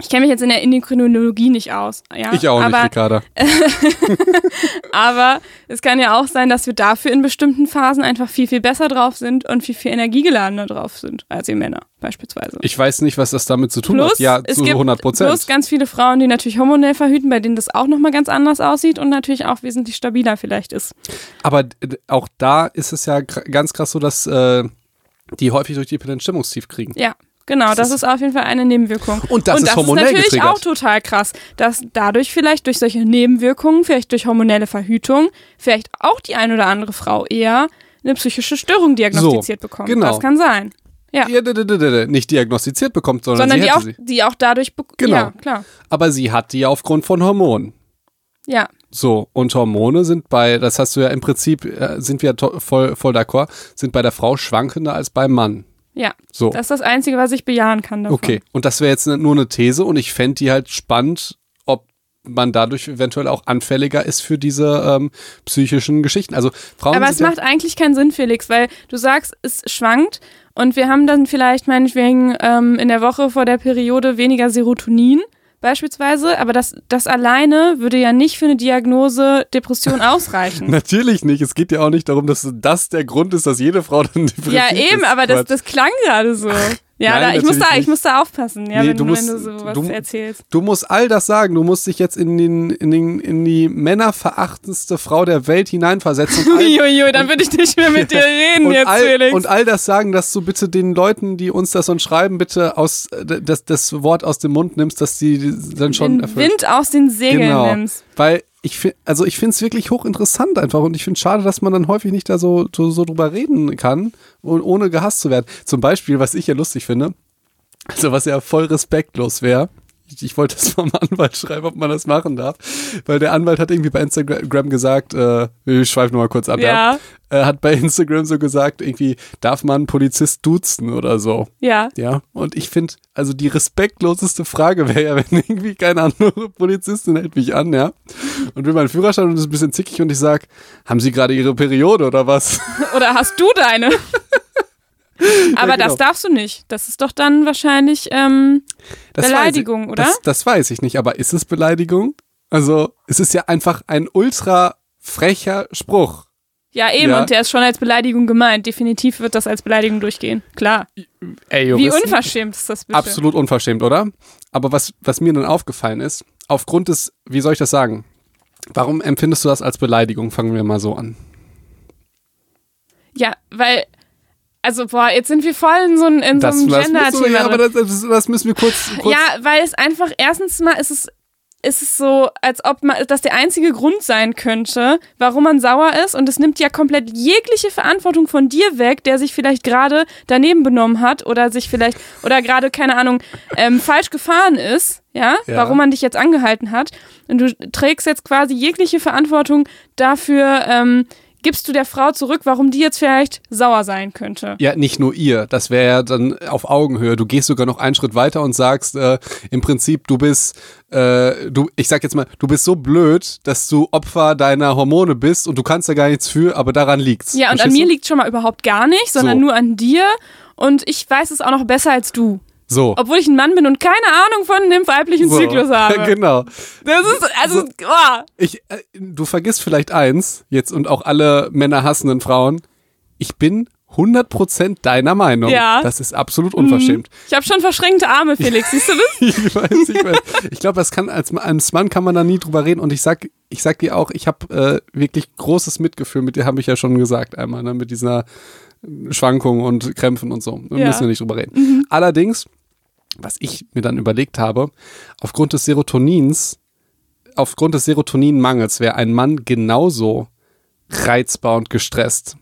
ich kenne mich jetzt in der Endokrinologie nicht aus. Ja? ich auch aber, nicht, Ricarda. Aber es kann ja auch sein, dass wir dafür in bestimmten Phasen einfach viel, viel besser drauf sind und viel, viel energiegeladener drauf sind als ihr Männer beispielsweise. Ich weiß nicht, was das damit zu tun Plus, hat. Ja, es zu gibt 100% Plus Prozent. ganz viele Frauen, die natürlich hormonell verhüten, bei denen das auch nochmal ganz anders aussieht und natürlich auch wesentlich stabiler vielleicht ist. Aber auch da ist es ja ganz krass so, dass äh, die häufig durch die Pille ein Stimmungstief kriegen. Ja, genau, Das das, ist- ist auf jeden Fall eine Nebenwirkung. Und das und ist das hormonell ist natürlich getriggert. auch total krass, dass dadurch vielleicht durch solche Nebenwirkungen, vielleicht durch hormonelle Verhütung, vielleicht auch die ein oder andere Frau eher eine psychische Störung diagnostiziert bekommt. genau. Das kann sein. Ja. Ja, nicht diagnostiziert bekommt, sondern, Sondern die auch, sie. die auch dadurch, be- Genau. ja, klar. Aber sie hat die aufgrund von Hormonen. Ja, So, und Hormone sind bei, das hast du ja im Prinzip, äh, sind wir voll, voll d'accord, sind bei der Frau schwankender als beim Mann. Ja. So. Das ist das Einzige, was ich bejahen kann davon. Okay, und das wäre jetzt ne- nur eine These und ich fände die halt spannend, ob man dadurch eventuell auch anfälliger ist für diese ähm, psychischen Geschichten. Also Frauen Aber es macht eigentlich keinen Sinn, Felix, weil du sagst, es schwankt und wir haben dann vielleicht meinetwegen ähm, in der Woche vor der Periode weniger Serotonin beispielsweise, aber das, das alleine würde ja nicht für eine Diagnose Depression ausreichen. natürlich nicht. Es geht ja auch nicht darum, dass das der Grund ist, dass jede Frau dann depressiv ja, eben, ist. aber das, das klang gerade so. Ja, Nein, da, ich, muss da, ich muss da aufpassen, ja, Nee, wenn, du musst- wenn du sowas du- erzählst. Du musst all das sagen. Du musst dich jetzt in, den, in, den, in die männerverachtendste Frau der Welt hineinversetzen. Uiuiui, dann würde ich nicht mehr mit dir reden jetzt, all, Felix. und all das sagen, dass du bitte den Leuten, die uns das und schreiben, bitte aus, äh, das, das Wort aus dem Mund nimmst, dass die dann schon den erfüllt. Wind aus den Segeln Genau. nimmst. Weil ich finde, also ich finde es wirklich hochinteressant einfach und ich finde es schade, dass man dann häufig nicht da so, so, so drüber reden kann, ohne gehasst zu werden. Zum Beispiel, was ich ja lustig finde, also was ja voll respektlos wäre. Ich, wollte das dem Anwalt schreiben, ob man das machen darf. Weil der Anwalt hat irgendwie bei Instagram gesagt, äh, ich schweife nochmal kurz ab, ja. Ja, Äh, hat bei Instagram so gesagt, irgendwie, darf man Polizist duzen oder so. ja. Ja, und ich finde, also die respektloseste Frage wäre ja, wenn irgendwie keine andere Polizistin hält mich an, ja, und will meinen Führerschein und ist ein bisschen zickig und ich sag, haben Sie gerade Ihre Periode oder was? Oder hast du deine? Aber genau. das darfst du nicht. Das ist doch dann wahrscheinlich ähm, Das Beleidigung, oder? Das, das weiß ich nicht, aber ist es Beleidigung? Also, es ist ja einfach ein ultra frecher Spruch. ja eben. Ja. Und der ist schon als Beleidigung gemeint. Definitiv wird das als Beleidigung durchgehen. Klar. Ey, Wie unverschämt ist das bitte? Absolut unverschämt, oder? Aber was, was mir dann aufgefallen ist, aufgrund des, wie soll ich das sagen? Warum empfindest du das als Beleidigung? Fangen wir mal so an. Ja, weil, also boah, jetzt sind wir voll in so, ein- in so einem das, musst du, Gender-Thema. ja, aber das, das müssen wir kurz, kurz Ja, weil es einfach, erstens mal ist es, ist es so, als ob man, das der einzige Grund sein könnte, warum man sauer ist. Und es nimmt ja komplett jegliche Verantwortung von dir weg, der sich vielleicht gerade daneben benommen hat oder sich vielleicht, oder gerade, keine Ahnung, ähm, falsch gefahren ist, ja? Ja. warum man dich jetzt angehalten hat. Und du trägst jetzt quasi jegliche Verantwortung dafür, ähm, gibst du der Frau zurück, warum die jetzt vielleicht sauer sein könnte. Ja, nicht nur ihr. Das wäre ja dann auf Augenhöhe. Du gehst sogar noch einen Schritt weiter und sagst, äh, im Prinzip, du bist, äh, du, ich sag jetzt mal, du bist so blöd, dass du Opfer deiner Hormone bist und du kannst da gar nichts für, aber daran liegt's. Ja, und an Verstehst mir du? liegt schon mal überhaupt gar nicht, sondern So. nur an dir. Und ich weiß es auch noch besser als du. So. Obwohl ich ein Mann bin und keine Ahnung von dem weiblichen so. Zyklus habe. genau. Das ist, also, oh. Ich, äh, du vergisst vielleicht eins, jetzt und auch alle Männer hassenden Frauen. Ich bin 100% deiner Meinung. Ja. Das ist absolut unverschämt. ich habe schon verschränkte Arme, Felix. Siehst du das? ich weiß, ich weiß. Ich glaube, das kann als, als Mann kann man da nie drüber reden. Und ich sag, ich sag dir auch, ich habe äh, wirklich großes Mitgefühl mit dir, habe ich ja schon gesagt einmal, ne, mit dieser Schwankung und Krämpfen und so. Da Ja. müssen wir nicht drüber reden. Allerdings, was ich mir dann überlegt habe, aufgrund des Serotonins, aufgrund des Serotoninmangels wäre ein Mann genauso reizbar und gestresst.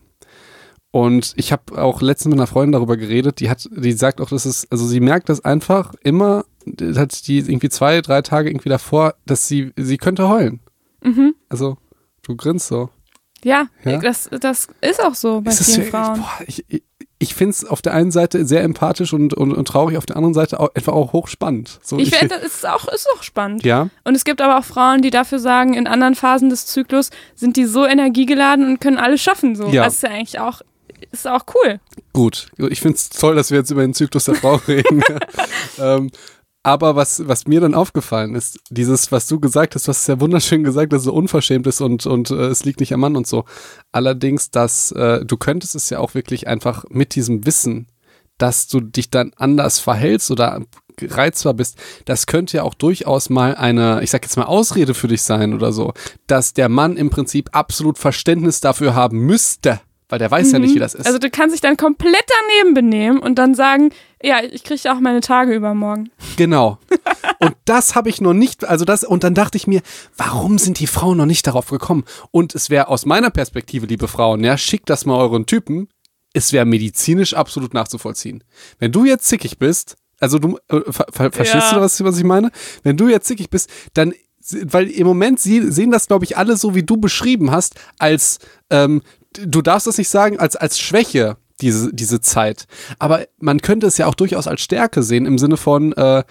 Und ich habe auch letztens mit einer Freundin darüber geredet, die hat, die sagt auch, dass es, also sie merkt das einfach immer, hat die irgendwie zwei, drei Tage irgendwie davor, dass sie, sie könnte heulen. Mhm. Also, du grinst so. Ja, Ja? Das, das ist auch so bei ist vielen Frauen. Boah, ich ich, ich finde es auf der einen Seite sehr empathisch und, und, und traurig, auf der anderen Seite auch, einfach auch hochspannend. So, Ich finde, das ist auch, ist auch spannend. ja, Und es gibt aber auch Frauen, die dafür sagen, in anderen Phasen des Zyklus sind die so energiegeladen und können alles schaffen. So. Ja. Das ist ja eigentlich auch, ist auch cool. Gut, ich finde es toll, dass wir jetzt über den Zyklus der Frau reden. ähm, aber was, was mir dann aufgefallen ist, dieses, was du gesagt hast, es ja wunderschön gesagt, dass es so unverschämt ist und, und äh, es liegt nicht am Mann und so. Allerdings, dass äh, du könntest es ja auch wirklich einfach mit diesem Wissen, dass du dich dann anders verhältst oder reizbar bist, das könnte ja auch durchaus mal eine, ich sag jetzt mal, Ausrede für dich sein oder so, dass der Mann im Prinzip absolut Verständnis dafür haben müsste, weil der weiß ja nicht, wie das ist. Also du kannst dich dann komplett daneben benehmen und dann sagen, ja, ich kriege auch meine Tage übermorgen. Genau. Und das habe ich noch nicht, also das, und dann dachte ich mir, warum sind die Frauen noch nicht darauf gekommen? Und es wäre aus meiner Perspektive, liebe Frauen, ja, schickt das mal euren Typen, es wäre medizinisch absolut nachzuvollziehen. Wenn du jetzt zickig bist, also du, äh, ver, ver, verstehst Ja. du, was, was ich meine? Wenn du jetzt zickig bist, dann, weil im Moment sie, sehen das, glaube ich, alle so, wie du beschrieben hast, als, ähm, du darfst das nicht sagen, als, als Schwäche, diese, diese Zeit. Aber man könnte es ja auch durchaus als Stärke sehen, im Sinne von, äh,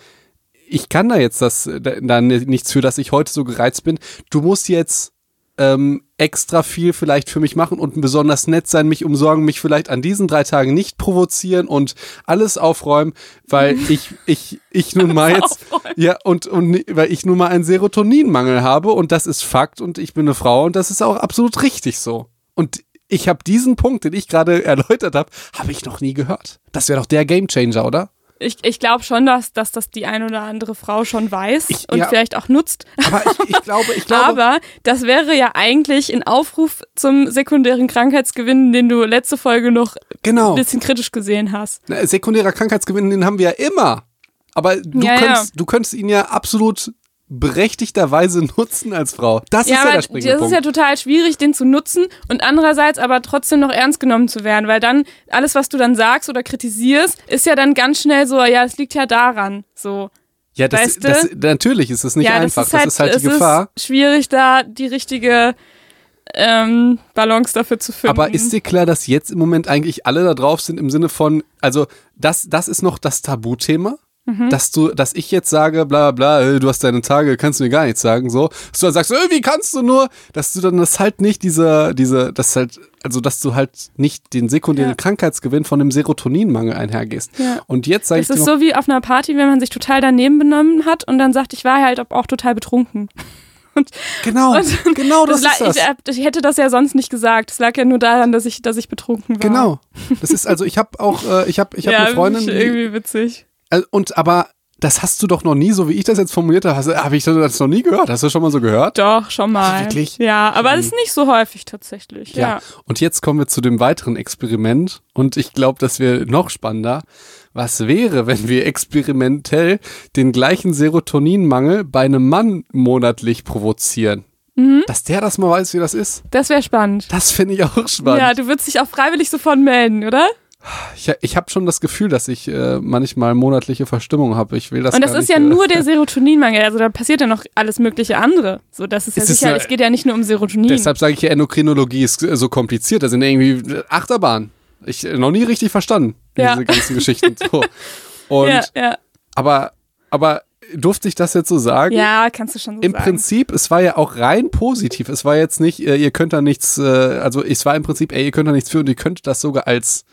ich kann da jetzt das da, nichts für, dass ich heute so gereizt bin. Du musst jetzt ähm, extra viel vielleicht für mich machen und besonders nett sein, mich umsorgen, mich vielleicht an diesen drei Tagen nicht provozieren und alles aufräumen, weil ich ich ich nun mal jetzt ja und und weil ich nun mal einen Serotoninmangel habe und das ist Fakt und ich bin eine Frau und das ist auch absolut richtig so. Und ich habe diesen Punkt, den ich gerade erläutert habe, habe ich noch nie gehört. Das wäre doch der Gamechanger, oder? ich, ich glaube schon, dass, dass das die ein oder andere Frau schon weiß Ich- und ja. vielleicht auch nutzt. Aber ich, ich glaube, ich glaube. Aber das wäre ja eigentlich ein Aufruf zum sekundären Krankheitsgewinn, den du letzte Folge noch genau. ein bisschen kritisch gesehen hast. Na, Sekundärer Krankheitsgewinn, den haben wir ja immer. Aber du, Ja, ja. könntest, du könntest ihn ja absolut berechtigterweise nutzen als Frau. Das Ja, ist ja der das springende ist ja Punkt. total schwierig, den zu nutzen und andererseits aber trotzdem noch ernst genommen zu werden, weil dann alles, was du dann sagst oder kritisierst, ist ja dann ganz schnell so, ja, es liegt ja daran, so. ja, das, weißt du? das, natürlich ist es nicht ja, einfach. das ist halt, das ist halt die es Gefahr. Ist schwierig, da die richtige ähm, Balance dafür zu finden. Aber ist dir klar, dass jetzt im Moment eigentlich alle da drauf sind im Sinne von, also das, das ist noch das Tabuthema? Mhm. Dass du, dass ich jetzt sage, bla bla, du hast deine Tage, kannst du mir gar nichts sagen, so. Dass du dann sagst, äh, wie kannst du nur, dass du dann das halt nicht diese, diese, das halt, also dass du halt nicht den sekundären Ja. Krankheitsgewinn von dem Serotoninmangel einhergehst. Ja. Und jetzt sage ich es dir ist so wie auf einer Party, wenn man sich total daneben benommen hat und dann sagt, ich war halt auch total betrunken. genau, und- genau das, la- ist das. Ich, äh, ich hätte das ja sonst nicht gesagt. Es lag ja nur daran, dass ich, dass ich betrunken war. Genau. Das ist also, ich habe auch, äh, ich habe, ich habe ja, eine Freundin, irgendwie witzig. Und aber das hast du doch noch nie, so wie ich das jetzt formuliert habe, habe ich das noch nie gehört. Hast du schon mal so gehört? Doch, schon mal. Wirklich? Ja, aber das ist nicht so häufig tatsächlich. Ja. Und jetzt kommen wir zu dem weiteren Experiment. Und ich glaube, das wäre noch spannender. Was wäre, wenn wir experimentell den gleichen Serotoninmangel bei einem Mann monatlich provozieren? Mhm. Dass der das mal weiß, wie das ist. Das wäre spannend. Das finde ich auch spannend. Ja, du würdest dich auch freiwillig sofort melden, oder? Ich ich habe schon das Gefühl, dass ich äh, manchmal monatliche Verstimmung habe. Ich will das Und das ist nicht, ja äh, nur der Serotoninmangel. Also da passiert ja noch alles mögliche andere. So, das ist ja Es ist sicher, eine- es geht ja nicht nur um Serotonin. Deshalb sage ich ja, Endokrinologie ist äh, so kompliziert. Das sind irgendwie Achterbahn. Ich äh, noch nie richtig verstanden, Ja. diese ganzen Geschichten. So. Und, ja, ja. aber, aber durfte ich das jetzt so sagen? ja, kannst du schon so Im sagen. Prinzip, es war ja auch rein positiv. Es war jetzt nicht, äh, ihr könnt da nichts, äh, also es war im Prinzip, ey, ihr könnt da nichts für und ihr könnt das sogar als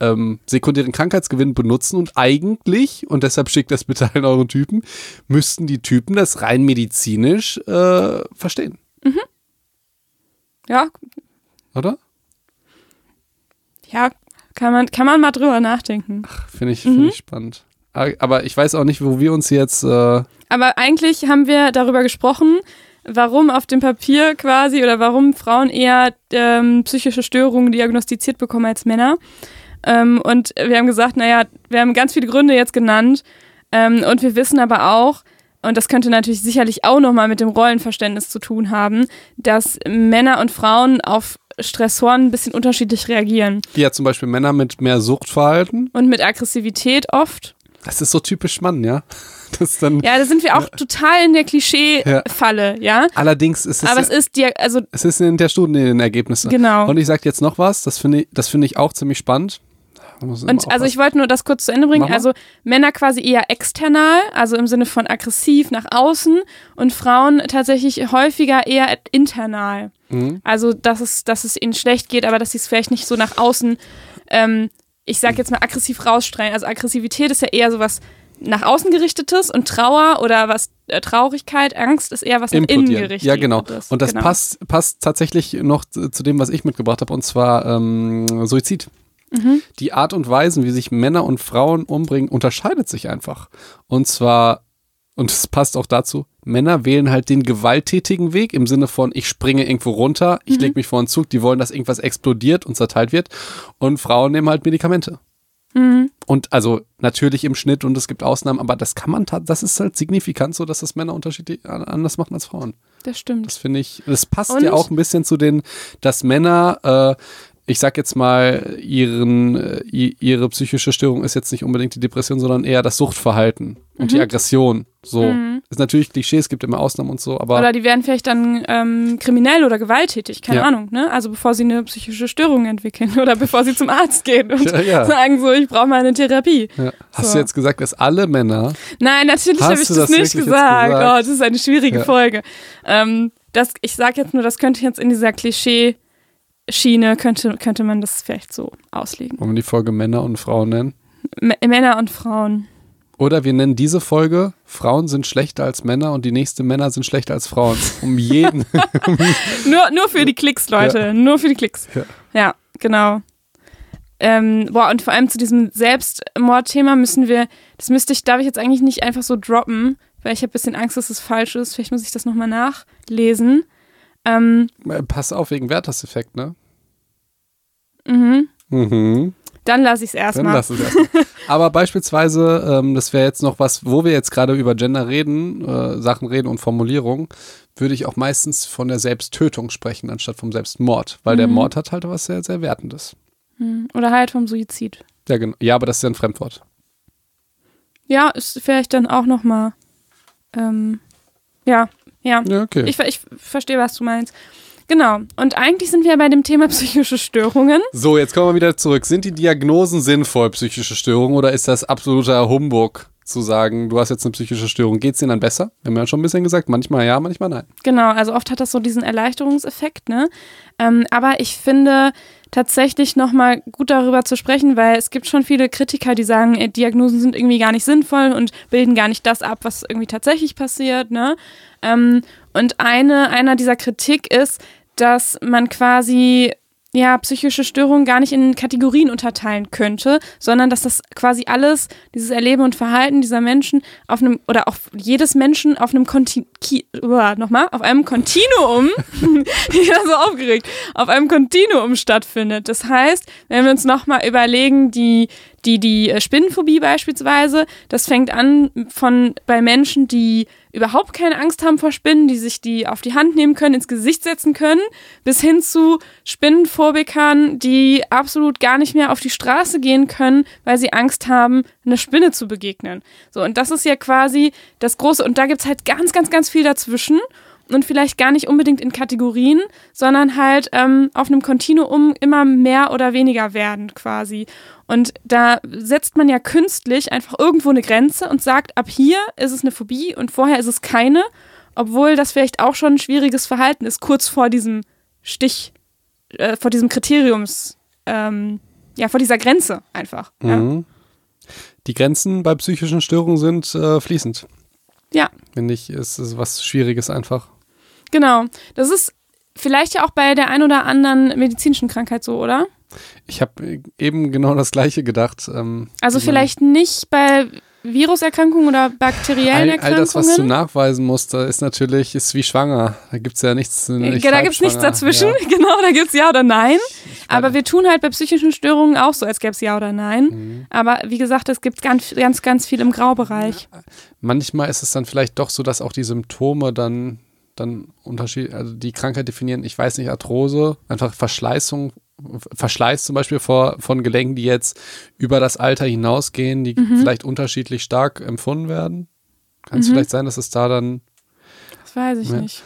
ähm, sekundären Krankheitsgewinn benutzen und eigentlich, und deshalb schickt das bitte allen euren Typen, müssten die Typen das rein medizinisch äh, verstehen, Ja, oder? ja, kann man, kann man mal drüber nachdenken. Finde ich, Mhm. find ich spannend. Aber ich weiß auch nicht, wo wir uns jetzt. Äh, Aber eigentlich haben wir darüber gesprochen, warum auf dem Papier quasi oder warum Frauen eher ähm, psychische Störungen diagnostiziert bekommen als Männer. Ähm, und wir haben gesagt, naja, wir haben ganz viele Gründe jetzt genannt. Ähm, und wir wissen aber auch, und das könnte natürlich sicherlich auch nochmal mit dem Rollenverständnis zu tun haben, dass Männer und Frauen auf Stressoren ein bisschen unterschiedlich reagieren. ja, zum Beispiel Männer mit mehr Suchtverhalten. Und mit Aggressivität oft. Das ist so typisch Mann, ja. Das dann. Ja, da sind wir auch total in der Klischee-Falle, ja. Allerdings ist es. Aber es ist dir, also es ist in der Studienergebnisse. Genau. Und ich sag jetzt noch was, das finde ich, das finde ich auch ziemlich spannend. Und also ich wollte nur das kurz zu Ende bringen. Mach mal. Also Männer quasi eher external, also im Sinne von aggressiv nach außen und Frauen tatsächlich häufiger eher internal. Mhm. Also dass es, dass es ihnen schlecht geht, aber dass sie es vielleicht nicht so nach außen, ähm, ich sag jetzt mal aggressiv rausstrahlen. Also Aggressivität ist ja eher sowas nach außen gerichtetes und Trauer oder was äh, Traurigkeit, Angst ist eher was nach innen gerichtetes. Ja, genau. Und das genau. passt, passt tatsächlich noch zu zu dem, was ich mitgebracht habe, und zwar ähm, Suizid. Mhm. Die Art und Weisen, wie sich Männer und Frauen umbringen, unterscheidet sich einfach. Und zwar, und es passt auch dazu, Männer wählen halt den gewalttätigen Weg im Sinne von, ich springe irgendwo runter, ich Mhm. leg mich vor einen Zug, die wollen, dass irgendwas explodiert und zerteilt wird. Und Frauen nehmen halt Medikamente. Mhm. Und also natürlich im Schnitt und es gibt Ausnahmen, aber das kann man, das ist halt signifikant so, dass das Männer unterschiedlich an- anders machen als Frauen. Das stimmt. Das finde ich, das passt Und? ja auch ein bisschen zu den, dass Männer, äh, ich sag jetzt mal, ihren, äh, ihre psychische Störung ist jetzt nicht unbedingt die Depression, sondern eher das Suchtverhalten und Mhm. die Aggression. So. Ist natürlich Klischee, es gibt immer Ausnahmen und so, aber Oder die werden vielleicht dann ähm, kriminell oder gewalttätig, keine Ja. Ahnung, ne? Also bevor sie eine psychische Störung entwickeln oder bevor sie zum Arzt gehen und Ja, ja. sagen so, ich brauche mal eine Therapie. hast So. du jetzt gesagt, dass alle Männer, Nein, natürlich habe ich das, das nicht gesagt. gesagt? Oh, das ist eine schwierige. Folge. Ähm, das, ich sage jetzt nur, das könnte jetzt in dieser Klischee-Schiene, könnte, könnte man das vielleicht so auslegen. wollen wir die Folge Männer und Frauen nennen? M Männer und Frauen. Oder wir nennen diese Folge Frauen sind schlechter als Männer und die nächste Männer sind schlechter als Frauen. Um jeden. Nur, nur für die Klicks, Leute. Nur für die Klicks. Ja. Ja, genau. ähm, boah, und vor allem zu diesem Selbstmordthema müssen wir, das müsste ich, darf ich jetzt eigentlich nicht einfach so droppen, weil ich habe ein bisschen Angst, dass es falsch ist. Vielleicht muss ich das nochmal nachlesen. Ähm, Äh, Pass auf wegen Werters-Effekt, ne? mhm. Mhm. Dann lasse ich es Dann erstmal. lass erstmal. Aber beispielsweise, ähm, das wäre jetzt noch was, wo wir jetzt gerade über Gender reden, äh, Sachen reden und Formulierung, würde ich auch meistens von der Selbsttötung sprechen, anstatt vom Selbstmord. Weil der Mhm. Mord hat halt was sehr, sehr Wertendes. Mhm. Oder halt vom Suizid. Ja, genau. ja, aber das ist ja ein Fremdwort. Ja, ist vielleicht dann auch nochmal. Ähm, ja, ja. Ja, okay. Ich, ich verstehe, was du meinst. Genau. Und eigentlich sind wir bei dem Thema psychische Störungen. so, jetzt kommen wir wieder zurück. Sind die Diagnosen sinnvoll, psychische Störungen, oder ist das absoluter Humbug zu sagen, du hast jetzt eine psychische Störung? Geht es denen dann besser? Wir haben ja schon ein bisschen gesagt, manchmal ja, manchmal nein. Genau, also oft hat das so diesen Erleichterungseffekt, ne? Ähm, aber ich finde tatsächlich nochmal gut darüber zu sprechen, weil es gibt schon viele Kritiker, die sagen, ey, Diagnosen sind irgendwie gar nicht sinnvoll und bilden gar nicht das ab, was irgendwie tatsächlich passiert, ne? Ähm, und eine, einer dieser Kritik ist, dass man quasi ja, psychische Störungen gar nicht in Kategorien unterteilen könnte, sondern dass das quasi alles, dieses Erleben und Verhalten dieser Menschen auf einem, oder auch jedes Menschen auf einem uah, nochmal, auf einem Kontinuum, ich bin so aufgeregt, auf einem Kontinuum stattfindet. Das heißt, wenn wir uns nochmal überlegen, die, die, die äh, Spinnenphobie beispielsweise, das fängt an von bei Menschen, die überhaupt keine Angst haben vor Spinnen, die sich die auf die Hand nehmen können, ins Gesicht setzen können, bis hin zu Spinnenphobikern, die absolut gar nicht mehr auf die Straße gehen können, weil sie Angst haben, einer Spinne zu begegnen. So, und das ist ja quasi das Große. Und da gibt's halt ganz, ganz, ganz viel dazwischen. Und vielleicht gar nicht unbedingt in Kategorien, sondern halt ähm, auf einem Kontinuum immer mehr oder weniger werden quasi. Und da setzt man ja künstlich einfach irgendwo eine Grenze und sagt, ab hier ist es eine Phobie und vorher ist es keine, obwohl das vielleicht auch schon ein schwieriges Verhalten ist, kurz vor diesem Stich, äh, vor diesem Kriteriums, ähm, ja, vor dieser Grenze einfach. Ja. Mhm. Die Grenzen bei psychischen Störungen sind äh, fließend. ja, Finde ich, ist, ist was Schwieriges einfach. Genau. Das ist vielleicht ja auch bei der ein oder anderen medizinischen Krankheit so, oder? Ich habe eben genau das Gleiche gedacht. Ähm, Also vielleicht nicht bei Viruserkrankungen oder bakteriellen all, all Erkrankungen. das, was du nachweisen musst, ist natürlich, ist wie schwanger. Da gibt es ja nichts. Nicht Ja, da gibt es nichts dazwischen, Ja. genau, da gibt es Ja oder Nein. Aber wir tun halt bei psychischen Störungen auch so, als gäbe es Ja oder Nein. Mhm. Aber wie gesagt, es gibt ganz, ganz, ganz viel im Graubereich. manchmal ist es dann vielleicht doch so, dass auch die Symptome dann, dann Unterschied, also die Krankheit definieren, ich weiß nicht, Arthrose, einfach Verschleißung, Verschleiß zum Beispiel vor, von Gelenken, die jetzt über das Alter hinausgehen, die Mhm. vielleicht unterschiedlich stark empfunden werden. Kann es Mhm. vielleicht sein, dass es da dann, Das weiß ich Ja. nicht.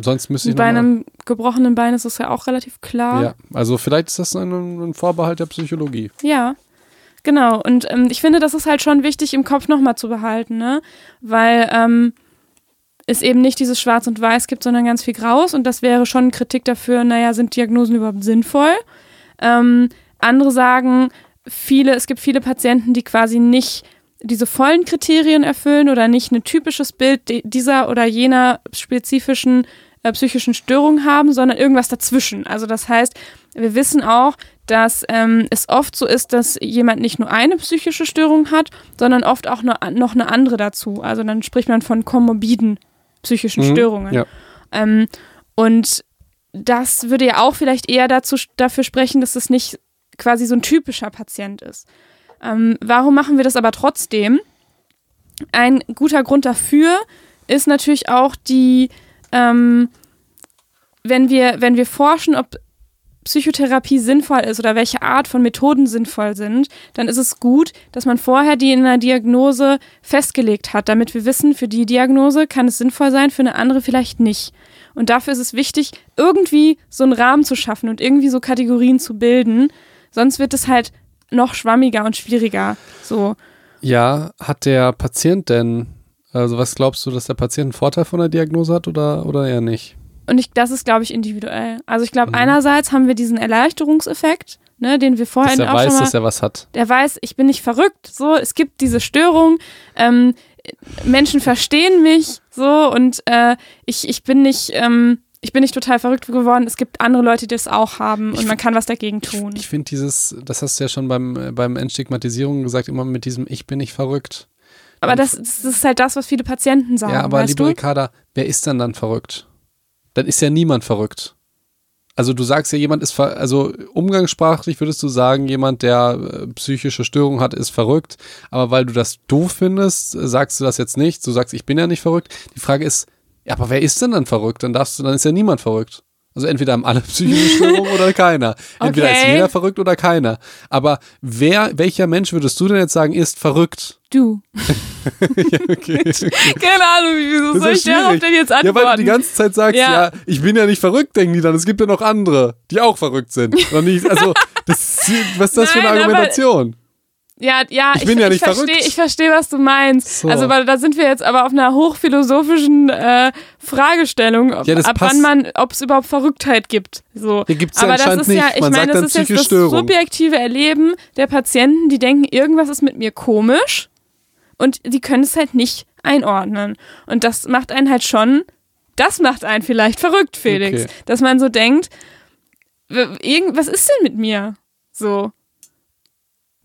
sonst müsste ich Bei einem gebrochenen Bein ist es ja auch relativ klar. ja, also vielleicht ist das ein, ein Vorbehalt der Psychologie. Ja, genau. Und ähm, ich finde, das ist halt schon wichtig im Kopf nochmal zu behalten, ne? Weil ähm, es eben nicht dieses Schwarz und Weiß gibt, sondern ganz viel Graus. Und das wäre schon Kritik dafür, naja, sind Diagnosen überhaupt sinnvoll? Ähm, andere sagen, viele, es gibt viele Patienten, die quasi nicht diese vollen Kriterien erfüllen oder nicht ein typisches Bild dieser oder jener spezifischen äh, psychischen Störung haben, sondern irgendwas dazwischen. Also das heißt, wir wissen auch, dass ähm, es oft so ist, dass jemand nicht nur eine psychische Störung hat, sondern oft auch noch eine andere dazu. Also dann spricht man von komorbiden psychischen Mhm, Störungen. ja. Ähm, und das würde ja auch vielleicht eher dazu, dafür sprechen, dass es nicht quasi so ein typischer Patient ist. Ähm, warum machen wir das aber trotzdem? Ein guter Grund dafür ist natürlich auch die, ähm, wenn wir, wenn wir forschen, ob Psychotherapie sinnvoll ist oder welche Art von Methoden sinnvoll sind, dann ist es gut, dass man vorher die in einer Diagnose festgelegt hat, damit wir wissen, für die Diagnose kann es sinnvoll sein, für eine andere vielleicht nicht. Und dafür ist es wichtig, irgendwie so einen Rahmen zu schaffen und irgendwie so Kategorien zu bilden. Sonst wird es halt noch schwammiger und schwieriger. So. Ja, hat der Patient denn, also was glaubst du, dass der Patient einen Vorteil von der Diagnose hat oder, oder eher nicht? Und ich, das ist, glaube ich, individuell. Also ich glaube, Mhm. einerseits haben wir diesen Erleichterungseffekt, ne, den wir Dass vorhin er auch weiß, mal dass er was hat. der weiß, ich bin nicht verrückt, so, es gibt diese Störung, ähm, Menschen verstehen mich, so, und äh, ich, ich bin nicht, ähm, ich bin nicht total verrückt geworden. Es gibt andere Leute, die das auch haben und man kann was dagegen tun. Ich, ich finde dieses, das hast du ja schon beim, äh, beim Entstigmatisierung gesagt, immer mit diesem Ich bin nicht verrückt. aber das, das ist halt das, was viele Patienten sagen. ja, aber liebe? Ricarda, wer ist denn dann verrückt? Dann ist ja niemand verrückt. Also du sagst ja, jemand ist, ver also umgangssprachlich würdest du sagen, jemand, der äh, psychische Störungen hat, ist verrückt. Aber weil du das doof findest, äh, sagst du das jetzt nicht. Du sagst, ich bin ja nicht verrückt. Die Frage ist, ja, aber wer ist denn dann verrückt? Dann darfst du, dann ist ja niemand verrückt. Also entweder haben alle psychische Störungen oder keiner. Entweder ist Okay. jeder verrückt oder keiner. Aber wer, welcher Mensch würdest du denn jetzt sagen, ist verrückt? Du. ja, okay. Keine Ahnung, wieso Das soll ist ich darauf denn jetzt Ja, antworten? weil du die ganze Zeit sagst, ja. Ja. ich bin ja nicht verrückt, denken die dann. Es gibt ja noch andere, die auch verrückt sind. Nicht, also, das, was ist das für eine Nein, Argumentation? Ja, ja, Ich bin ja nicht verstehe, verrückt. ich verstehe, was du meinst. So. Also, weil da sind wir jetzt aber auf einer hochphilosophischen äh, Fragestellung, ob, Ja, das ab passt. wann man, ob es überhaupt Verrücktheit gibt. So. Hier gibt's ja aber das ist ja, nicht. ich Man meine, das ist jetzt das Störung. subjektive Erleben der Patienten, die denken, irgendwas ist mit mir komisch und die können es halt nicht einordnen. Und das macht einen halt schon, das macht einen vielleicht verrückt, Felix. Okay. Dass man so denkt, w- irgend, was ist denn mit mir? So.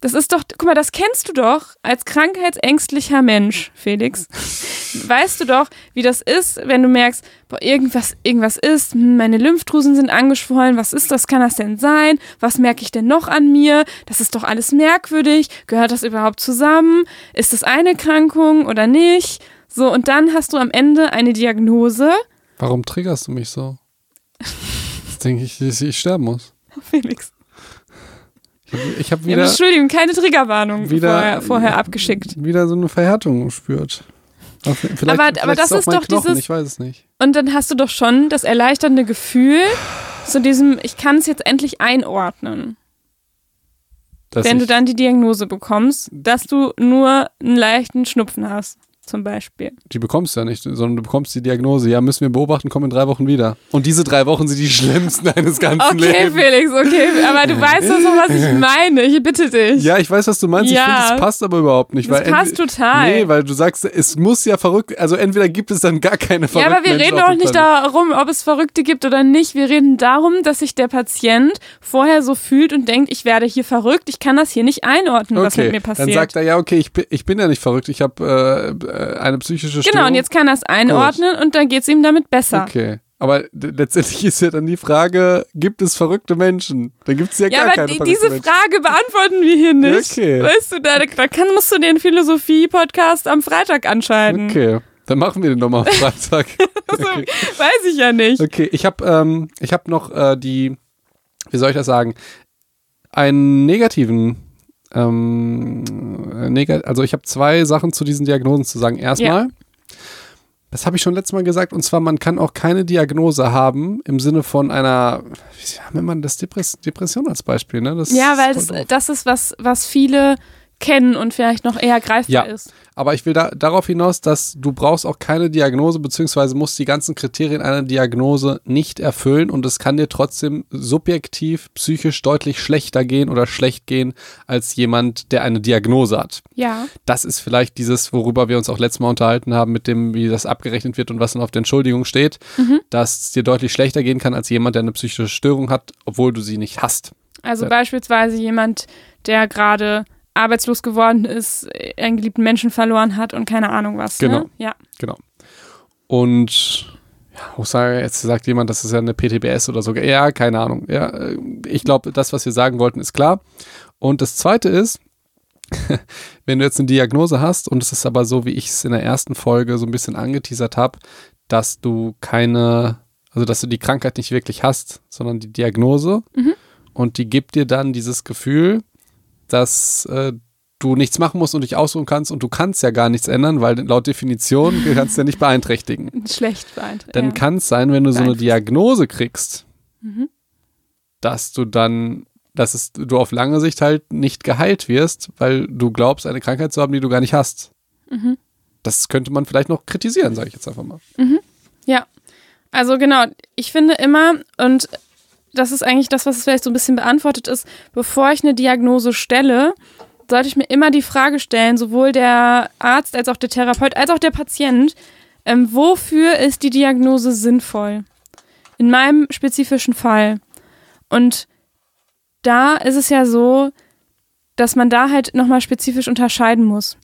Das ist doch, guck mal, das kennst du doch als krankheitsängstlicher Mensch, Felix. weißt du doch, wie das ist, wenn du merkst, boah, irgendwas, irgendwas ist, hm, meine Lymphdrüsen sind angeschwollen, was ist das, kann das denn sein? Was merke ich denn noch an mir? Das ist doch alles merkwürdig. Gehört das überhaupt zusammen? Ist das eine Krankung oder nicht? So, und dann hast du am Ende eine Diagnose. Warum triggerst du mich so? Jetzt denke ich, dass ich sterben muss. Felix. Ich habe hab Ja, wieder, Entschuldigung, keine Triggerwarnung wieder- vorher, vorher abgeschickt. wieder so eine Verhärtung. Aber, vielleicht, Aber- vielleicht aber das auch ist doch Knochen, dieses- Ich weiß es nicht. Und dann hast du doch schon das erleichternde Gefühl zu diesem, ich kann es jetzt endlich einordnen. Dass wenn du dann die Diagnose bekommst, dass du nur einen leichten Schnupfen hast, zum Beispiel. die bekommst du ja nicht, sondern du bekommst die Diagnose. Ja, müssen wir beobachten, kommen in drei Wochen wieder. Und diese drei Wochen sind die schlimmsten deines ganzen Okay, Lebens. Felix, okay, aber du weißt doch so, was ich meine. Ich bitte dich. Ja, ich weiß, was du meinst. Ich Ja. finde, es passt aber überhaupt nicht. Das passt total. Nee, weil du sagst, es muss ja verrückt, also entweder gibt es dann gar keine Ja, verrückten aber wir Menschen reden dem nicht darum, ob es Verrückte gibt oder nicht. Wir reden darum, dass sich der Patient vorher so fühlt und denkt, ich werde hier verrückt, ich kann das hier nicht einordnen, was Okay, mit mir passiert. dann sagt er, ja, okay, ich bin, ich bin ja nicht verrückt, ich habe äh, eine psychische Störung. genau, und jetzt kann er es einordnen und dann geht es ihm damit besser. Okay. Aber letztendlich ist ja dann die Frage, gibt es verrückte Menschen? Da gibt es ja, Ja, gar aber keine die, verrückten diese Menschen. Frage beantworten wir hier nicht. Okay. Weißt du, da, da kann, musst du den Philosophie-Podcast am Freitag anschalten. Okay, dann machen wir den nochmal am Freitag. Also, okay. weiß ich ja nicht. okay, ich habe ähm, ich hab noch äh, die, wie soll ich das sagen, einen negativen, ähm, äh, also ich habe zwei Sachen zu diesen Diagnosen zu sagen. Erstmal, das habe ich schon letztes Mal gesagt, und zwar, man kann auch keine Diagnose haben im Sinne von einer, wie haben wir das Depress Depression als Beispiel, ne? Das Ja, weil das, das ist was, was viele kennen und vielleicht noch eher greifbar Ja. ist. Aber ich will da, darauf hinaus, dass du brauchst auch keine Diagnose, beziehungsweise musst die ganzen Kriterien einer Diagnose nicht erfüllen und es kann dir trotzdem subjektiv psychisch deutlich schlechter gehen oder schlecht gehen als jemand, der eine Diagnose hat. Ja. Das ist vielleicht dieses, worüber wir uns auch letztes Mal unterhalten haben, mit dem, wie das abgerechnet wird und was dann auf der Entschuldigung steht, dass es dir deutlich schlechter gehen kann als jemand, der eine psychische Störung hat, obwohl du sie nicht hast. Also Ja. beispielsweise jemand, der gerade arbeitslos geworden ist, einen geliebten Menschen verloren hat und keine Ahnung was. Genau. Ne? Ja. Genau. Und ja, auch sage, jetzt sagt jemand, das ist ja eine PTBS oder so. Ja, keine Ahnung. Ja, äh, ich glaube, das, was wir sagen wollten, ist klar. Und das zweite ist, wenn du jetzt eine Diagnose hast und es ist aber so, wie ich es in der ersten Folge so ein bisschen angeteasert habe, dass du keine, also dass du die Krankheit nicht wirklich hast, sondern die Diagnose und die gibt dir dann dieses Gefühl, dass äh, du nichts machen musst und dich ausruhen kannst und du kannst ja gar nichts ändern, weil laut Definition kannst du ja nicht beeinträchtigen. Schlecht beeinträchtigt. Dann ja. kann es sein, wenn du so eine. Diagnose kriegst, Mhm. dass du dann, dass es, du auf lange Sicht halt nicht geheilt wirst, weil du glaubst, eine Krankheit zu haben, die du gar nicht hast. Mhm. Das könnte man vielleicht noch kritisieren, sage ich jetzt einfach mal. Ja, also genau, ich finde immer, und das ist eigentlich das, was es vielleicht so ein bisschen beantwortet ist, bevor ich eine Diagnose stelle, sollte ich mir immer die Frage stellen, sowohl der Arzt als auch der Therapeut als auch der Patient, ähm, wofür ist die Diagnose sinnvoll? in meinem spezifischen Fall. Und da ist es ja so, dass man da halt nochmal spezifisch unterscheiden muss.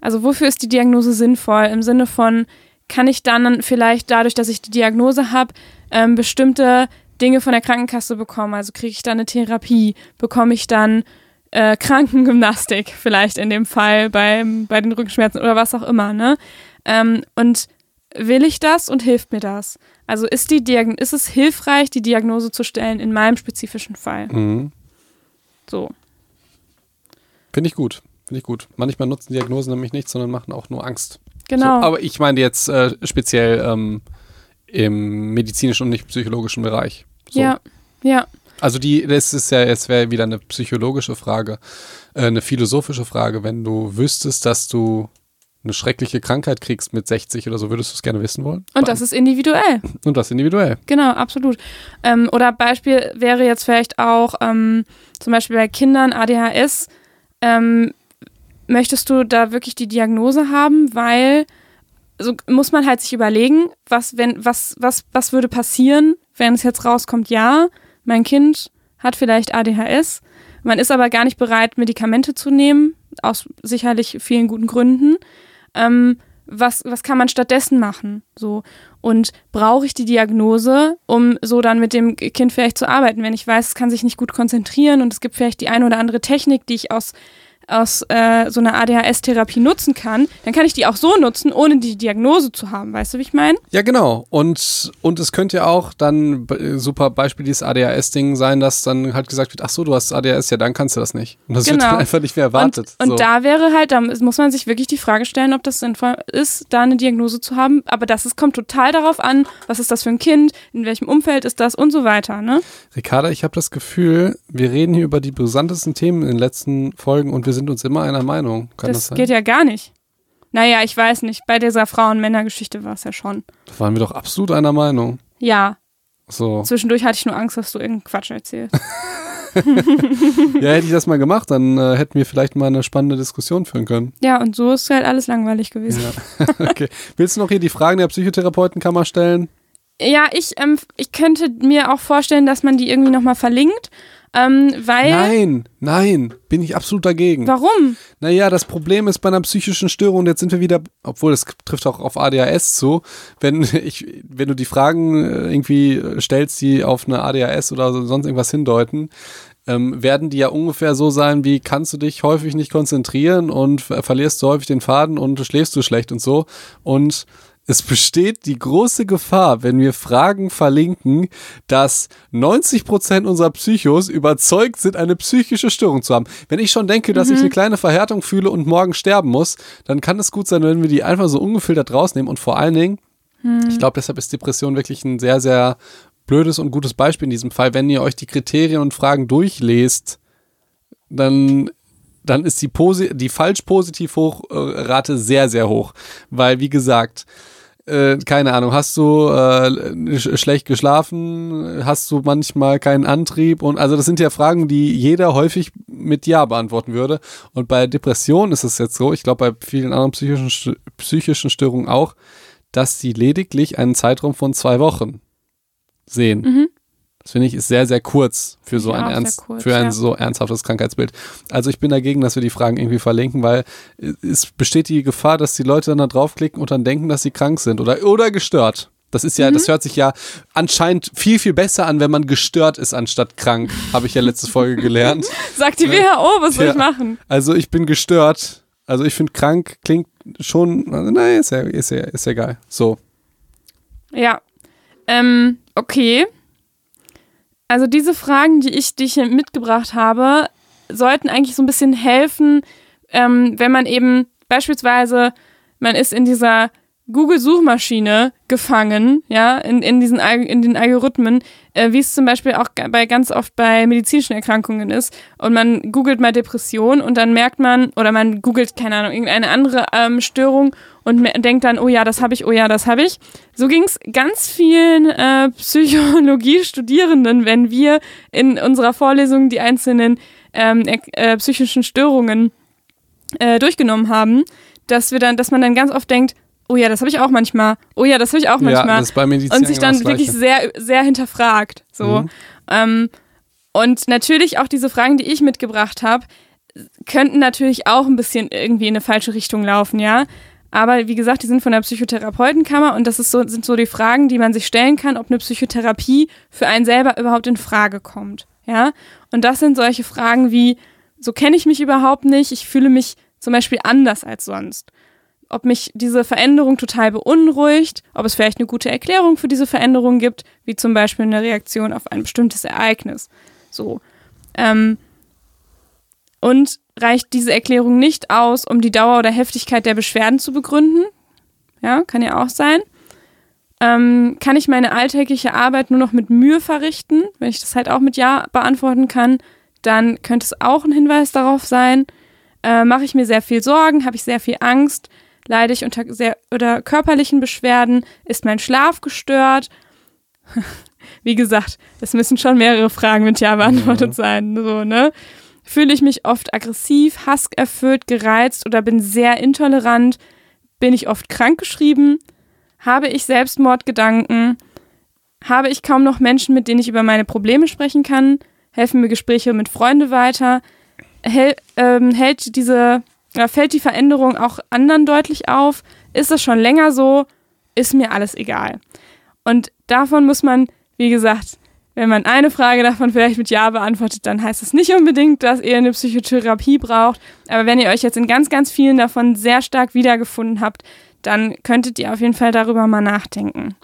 Also wofür ist die Diagnose sinnvoll? Im Sinne von, kann ich dann vielleicht dadurch, dass ich die Diagnose habe, ähm, bestimmte Dinge von der Krankenkasse bekommen? Also kriege ich dann eine Therapie? Bekomme ich dann äh, Krankengymnastik vielleicht in dem Fall beim, bei den Rückenschmerzen oder was auch immer, ne? Ähm, und will ich das und hilft mir das? Also ist, die Diagn ist es hilfreich, die Diagnose zu stellen in meinem spezifischen Fall? Mhm. So. Finde ich gut. Finde ich gut. Manchmal nutzen Diagnosen nämlich nichts, sondern machen auch nur Angst. Genau. So, aber ich meine jetzt äh, speziell ähm, im medizinischen und nicht psychologischen Bereich. So. Ja, ja. Also die, das ist ja, es wäre wieder eine psychologische Frage, äh, eine philosophische Frage. Wenn du wüsstest, dass du eine schreckliche Krankheit kriegst mit 60 oder so, würdest du es gerne wissen wollen? Und das ist individuell. Und das individuell. Genau, absolut. Ähm, oder Beispiel wäre jetzt vielleicht auch ähm, zum Beispiel bei Kindern ADHS. Ähm, möchtest du da wirklich die Diagnose haben, weil so muss man halt sich überlegen, was wenn was was was würde passieren, wenn es jetzt rauskommt, ja, mein Kind hat vielleicht ADHS, man ist aber gar nicht bereit, Medikamente zu nehmen, aus sicherlich vielen guten Gründen. Ähm, was, was kann man stattdessen machen? So. Und brauche ich die Diagnose, um so dann mit dem Kind vielleicht zu arbeiten? Wenn ich weiß, es kann sich nicht gut konzentrieren und es gibt vielleicht die eine oder andere Technik, die ich aus aus äh, so einer ADHS-Therapie nutzen kann, dann kann ich die auch so nutzen, ohne die Diagnose zu haben. Weißt du, wie ich meine? Ja, genau. Und, und es könnte ja auch dann super Beispiel dieses ADHS-Ding sein, dass dann halt gesagt wird, ach so, du hast ADHS, ja, dann kannst du das nicht. Und das genau. wird dann einfach nicht mehr erwartet. Und, und so. da wäre halt, da muss man sich wirklich die Frage stellen, ob das sinnvoll ist, da eine Diagnose zu haben. Aber das ist, kommt total darauf an, was ist das für ein Kind, in welchem Umfeld ist das und so weiter. Ne? Ricarda, ich habe das Gefühl, wir reden hier über die brisantesten Themen in den letzten Folgen und wir sind uns immer einer Meinung. Kann das, das geht ja gar nicht. Naja, ich weiß nicht. Bei dieser Frauen-Männer-Geschichte war es ja schon. Da waren wir doch absolut einer Meinung. Ja. So. Zwischendurch hatte ich nur Angst, dass du irgendeinen Quatsch erzählst. ja, hätte ich das mal gemacht, dann äh, hätten wir vielleicht mal eine spannende Diskussion führen können. Ja, und so ist halt alles langweilig gewesen. Ja. okay. Willst du noch hier die Fragen der Psychotherapeutenkammer stellen? Ja, ich, ähm, ich könnte mir auch vorstellen, dass man die irgendwie nochmal verlinkt. Ähm, weil. Nein, nein, bin ich absolut dagegen. Warum? Naja, das Problem ist bei einer psychischen Störung, jetzt sind wir wieder, obwohl es trifft auch auf ADHS zu, wenn ich, wenn du die Fragen äh, irgendwie stellst, die auf eine ADHS oder sonst irgendwas hindeuten, ähm, werden die ja ungefähr so sein, wie kannst du dich häufig nicht konzentrieren und verlierst du häufig den Faden und schläfst du schlecht und so. Und es besteht die große Gefahr, wenn wir Fragen verlinken, dass 90 Prozent unserer Psychos überzeugt sind, eine psychische Störung zu haben. Wenn ich schon denke, dass mhm. ich eine kleine Verhärtung fühle und morgen sterben muss, dann kann es gut sein, wenn wir die einfach so ungefiltert rausnehmen und vor allen Dingen, mhm. ich glaube, deshalb ist Depression wirklich ein sehr, sehr blödes und gutes Beispiel in diesem Fall. Wenn ihr euch die Kriterien und Fragen durchlest, dann dann ist die, Posi die falsch-positiv-Hochrate sehr, sehr hoch. Weil, wie gesagt, äh, keine Ahnung, hast du äh, schlecht geschlafen, hast du manchmal keinen Antrieb und also das sind ja Fragen, die jeder häufig mit Ja beantworten würde. Und bei Depressionen ist es jetzt so, ich glaube bei vielen anderen psychischen, psychischen Störungen auch, dass sie lediglich einen Zeitraum von zwei Wochen sehen. Mhm. Das finde ich ist sehr, sehr kurz für so ein, ernst, kurz, für ein ja. so ernsthaftes Krankheitsbild. Also ich bin dagegen, dass wir die Fragen irgendwie verlinken, weil es besteht die Gefahr, dass die Leute dann da draufklicken und dann denken, dass sie krank sind oder, oder gestört. Das ist ja, mhm. das hört sich ja anscheinend viel, viel besser an, wenn man gestört ist, anstatt krank. Habe ich ja letzte Folge gelernt. Sagt die WHO, was soll ja. ich machen? Also ich bin gestört. Also ich finde krank klingt schon, also nein, ist ja, ist ja, ist ja geil. So. Ja. Ähm, okay. Also diese Fragen, die ich, die mitgebracht habe, sollten eigentlich so ein bisschen helfen, ähm, wenn man eben beispielsweise, man ist in dieser Google-Suchmaschine gefangen, ja, in, in, diesen, in den Algorithmen, äh, wie es zum Beispiel auch bei ganz oft bei medizinischen Erkrankungen ist. Und man googelt mal Depression und dann merkt man, oder man googelt, keine Ahnung, irgendeine andere ähm, Störung und denkt dann, oh ja, das habe ich, oh ja, das habe ich. So ging es ganz vielen äh, Psychologie-Studierenden, wenn wir in unserer Vorlesung die einzelnen ähm, äh, psychischen Störungen äh, durchgenommen haben, dass wir dann, dass man dann ganz oft denkt, oh ja, das habe ich auch manchmal. Oh ja, das habe ich auch manchmal. Ja, das ist bei Medizin und sich dann wirklich sehr, sehr hinterfragt. So. Mhm. Ähm, und natürlich auch diese Fragen, die ich mitgebracht habe, könnten natürlich auch ein bisschen irgendwie in eine falsche Richtung laufen, ja. Aber wie gesagt, die sind von der Psychotherapeutenkammer und das ist so, sind so die Fragen, die man sich stellen kann, ob eine Psychotherapie für einen selber überhaupt in Frage kommt. Ja. Und das sind solche Fragen wie, so kenne ich mich überhaupt nicht, ich fühle mich zum Beispiel anders als sonst. Ob mich diese Veränderung total beunruhigt, ob es vielleicht eine gute Erklärung für diese Veränderung gibt, wie zum Beispiel eine Reaktion auf ein bestimmtes Ereignis. So. Ähm, und reicht diese Erklärung nicht aus, um die Dauer oder Heftigkeit der Beschwerden zu begründen? Ja, kann ja auch sein. Ähm, kann ich meine alltägliche Arbeit nur noch mit Mühe verrichten? Wenn ich das halt auch mit Ja beantworten kann, dann könnte es auch ein Hinweis darauf sein. Äh, Mache ich mir sehr viel Sorgen? Habe ich sehr viel Angst? Leide ich unter sehr oder körperlichen Beschwerden? Ist mein Schlaf gestört? Wie gesagt, es müssen schon mehrere Fragen mit Ja beantwortet sein. So, ne? Fühle ich mich oft aggressiv, hasserfüllt, gereizt oder bin sehr intolerant? Bin ich oft krankgeschrieben? Habe ich Selbstmordgedanken? Habe ich kaum noch Menschen, mit denen ich über meine Probleme sprechen kann? Helfen mir Gespräche mit Freunden weiter? Hel ähm, hält diese, fällt die Veränderung auch anderen deutlich auf? Ist es schon länger so? Ist mir alles egal. Und davon muss man, wie gesagt, wenn man eine Frage davon vielleicht mit Ja beantwortet, dann heißt es nicht unbedingt, dass ihr eine Psychotherapie braucht. Aber wenn ihr euch jetzt in ganz, ganz vielen davon sehr stark wiedergefunden habt, dann könntet ihr auf jeden Fall darüber mal nachdenken.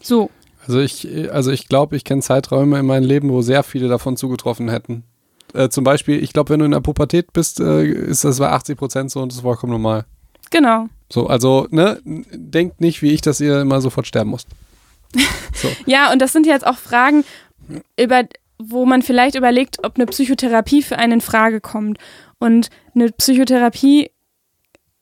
So. Also ich, also ich glaube, ich kenne Zeiträume in meinem Leben, wo sehr viele davon zugetroffen hätten. Äh, zum Beispiel, ich glaube, wenn du in der Pubertät bist, äh, ist das bei 80 Prozent so und das ist vollkommen normal. Genau. So, also, ne, denkt nicht wie ich, dass ihr immer sofort sterben müsst. So. Ja, und das sind jetzt auch Fragen, über, wo man vielleicht überlegt, ob eine Psychotherapie für einen in Frage kommt. Und eine Psychotherapie,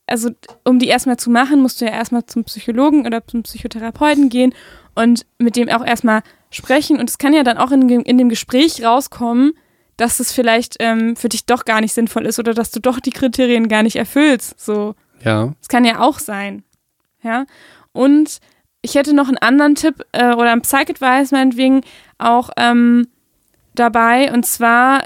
also um die erstmal zu machen, musst du ja erstmal zum Psychologen oder zum Psychotherapeuten gehen und mit dem auch erstmal sprechen. Und es kann ja dann auch in, in dem Gespräch rauskommen, dass es vielleicht ähm, für dich doch gar nicht sinnvoll ist oder dass du doch die Kriterien gar nicht erfüllst. So. Ja. Das kann ja auch sein. Ja. Und ich hätte noch einen anderen Tipp äh, oder einen Psych-Advice meinetwegen auch ähm, dabei. Und zwar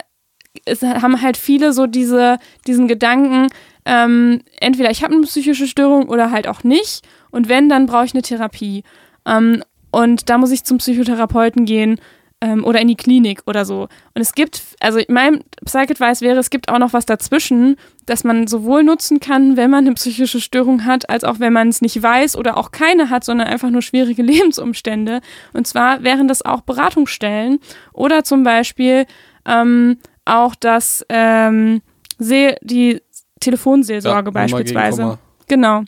es haben halt viele so diese, diesen Gedanken, ähm, entweder ich habe eine psychische Störung oder halt auch nicht. Und wenn, dann brauche ich eine Therapie. Ähm, und da muss ich zum Psychotherapeuten gehen ähm, oder in die Klinik oder so. Und es gibt, also mein Psych-Advice wäre, es gibt auch noch was dazwischen, das man sowohl nutzen kann, wenn man eine psychische Störung hat, als auch wenn man es nicht weiß oder auch keine hat, sondern einfach nur schwierige Lebensumstände. Und zwar wären das auch Beratungsstellen oder zum Beispiel ähm, auch das ähm, See die Telefonseelsorge gegen beispielsweise. Genau.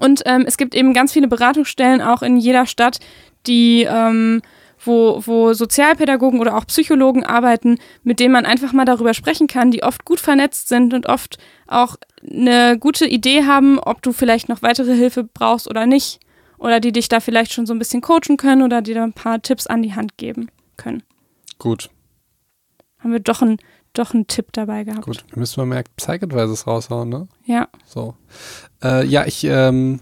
Und ähm, es gibt eben ganz viele Beratungsstellen auch in jeder Stadt, die ähm, wo, wo Sozialpädagogen oder auch Psychologen arbeiten, mit denen man einfach mal darüber sprechen kann, die oft gut vernetzt sind und oft auch eine gute Idee haben, ob du vielleicht noch weitere Hilfe brauchst oder nicht. Oder die dich da vielleicht schon so ein bisschen coachen können oder dir da ein paar Tipps an die Hand geben können. Gut, Haben wir doch einen doch einen Tipp dabei gehabt. gut. Wir müssen mal mehr Psych-Advices raushauen, ne? Ja. So. Äh, ja, ich, ähm,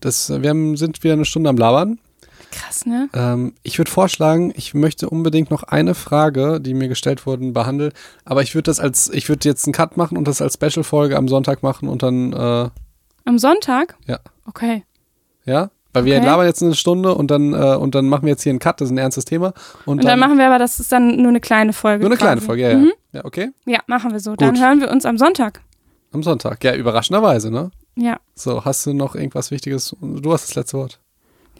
das, wir haben, sind wieder eine Stunde am Labern. Krass, ne? Ähm, ich würde vorschlagen, ich möchte unbedingt noch eine Frage, die mir gestellt wurden, behandeln. Aber ich würde das als, ich würde jetzt einen Cut machen und das als Special-Folge am Sonntag machen und dann, äh, Am Sonntag? Ja. Okay. ja, weil wir Okay. labern jetzt eine Stunde und dann, äh, und dann machen wir jetzt hier einen Cut, das ist ein ernstes Thema. Und, Und dann machen wir aber, das ist dann nur eine kleine Folge. nur eine kleine quasi. Folge, ja, ja. Mhm. Ja, okay. Ja, machen wir so. Dann Gut. hören wir uns am Sonntag. Am Sonntag. Ja, überraschenderweise, ne? Ja. So, hast du noch irgendwas Wichtiges? Du hast das letzte Wort.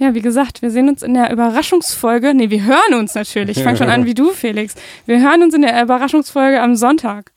Ja, wie gesagt, wir sehen uns in der Überraschungsfolge. Nee, wir hören uns natürlich. Ich fange schon an wie du, Felix. Wir hören uns in der Überraschungsfolge am Sonntag.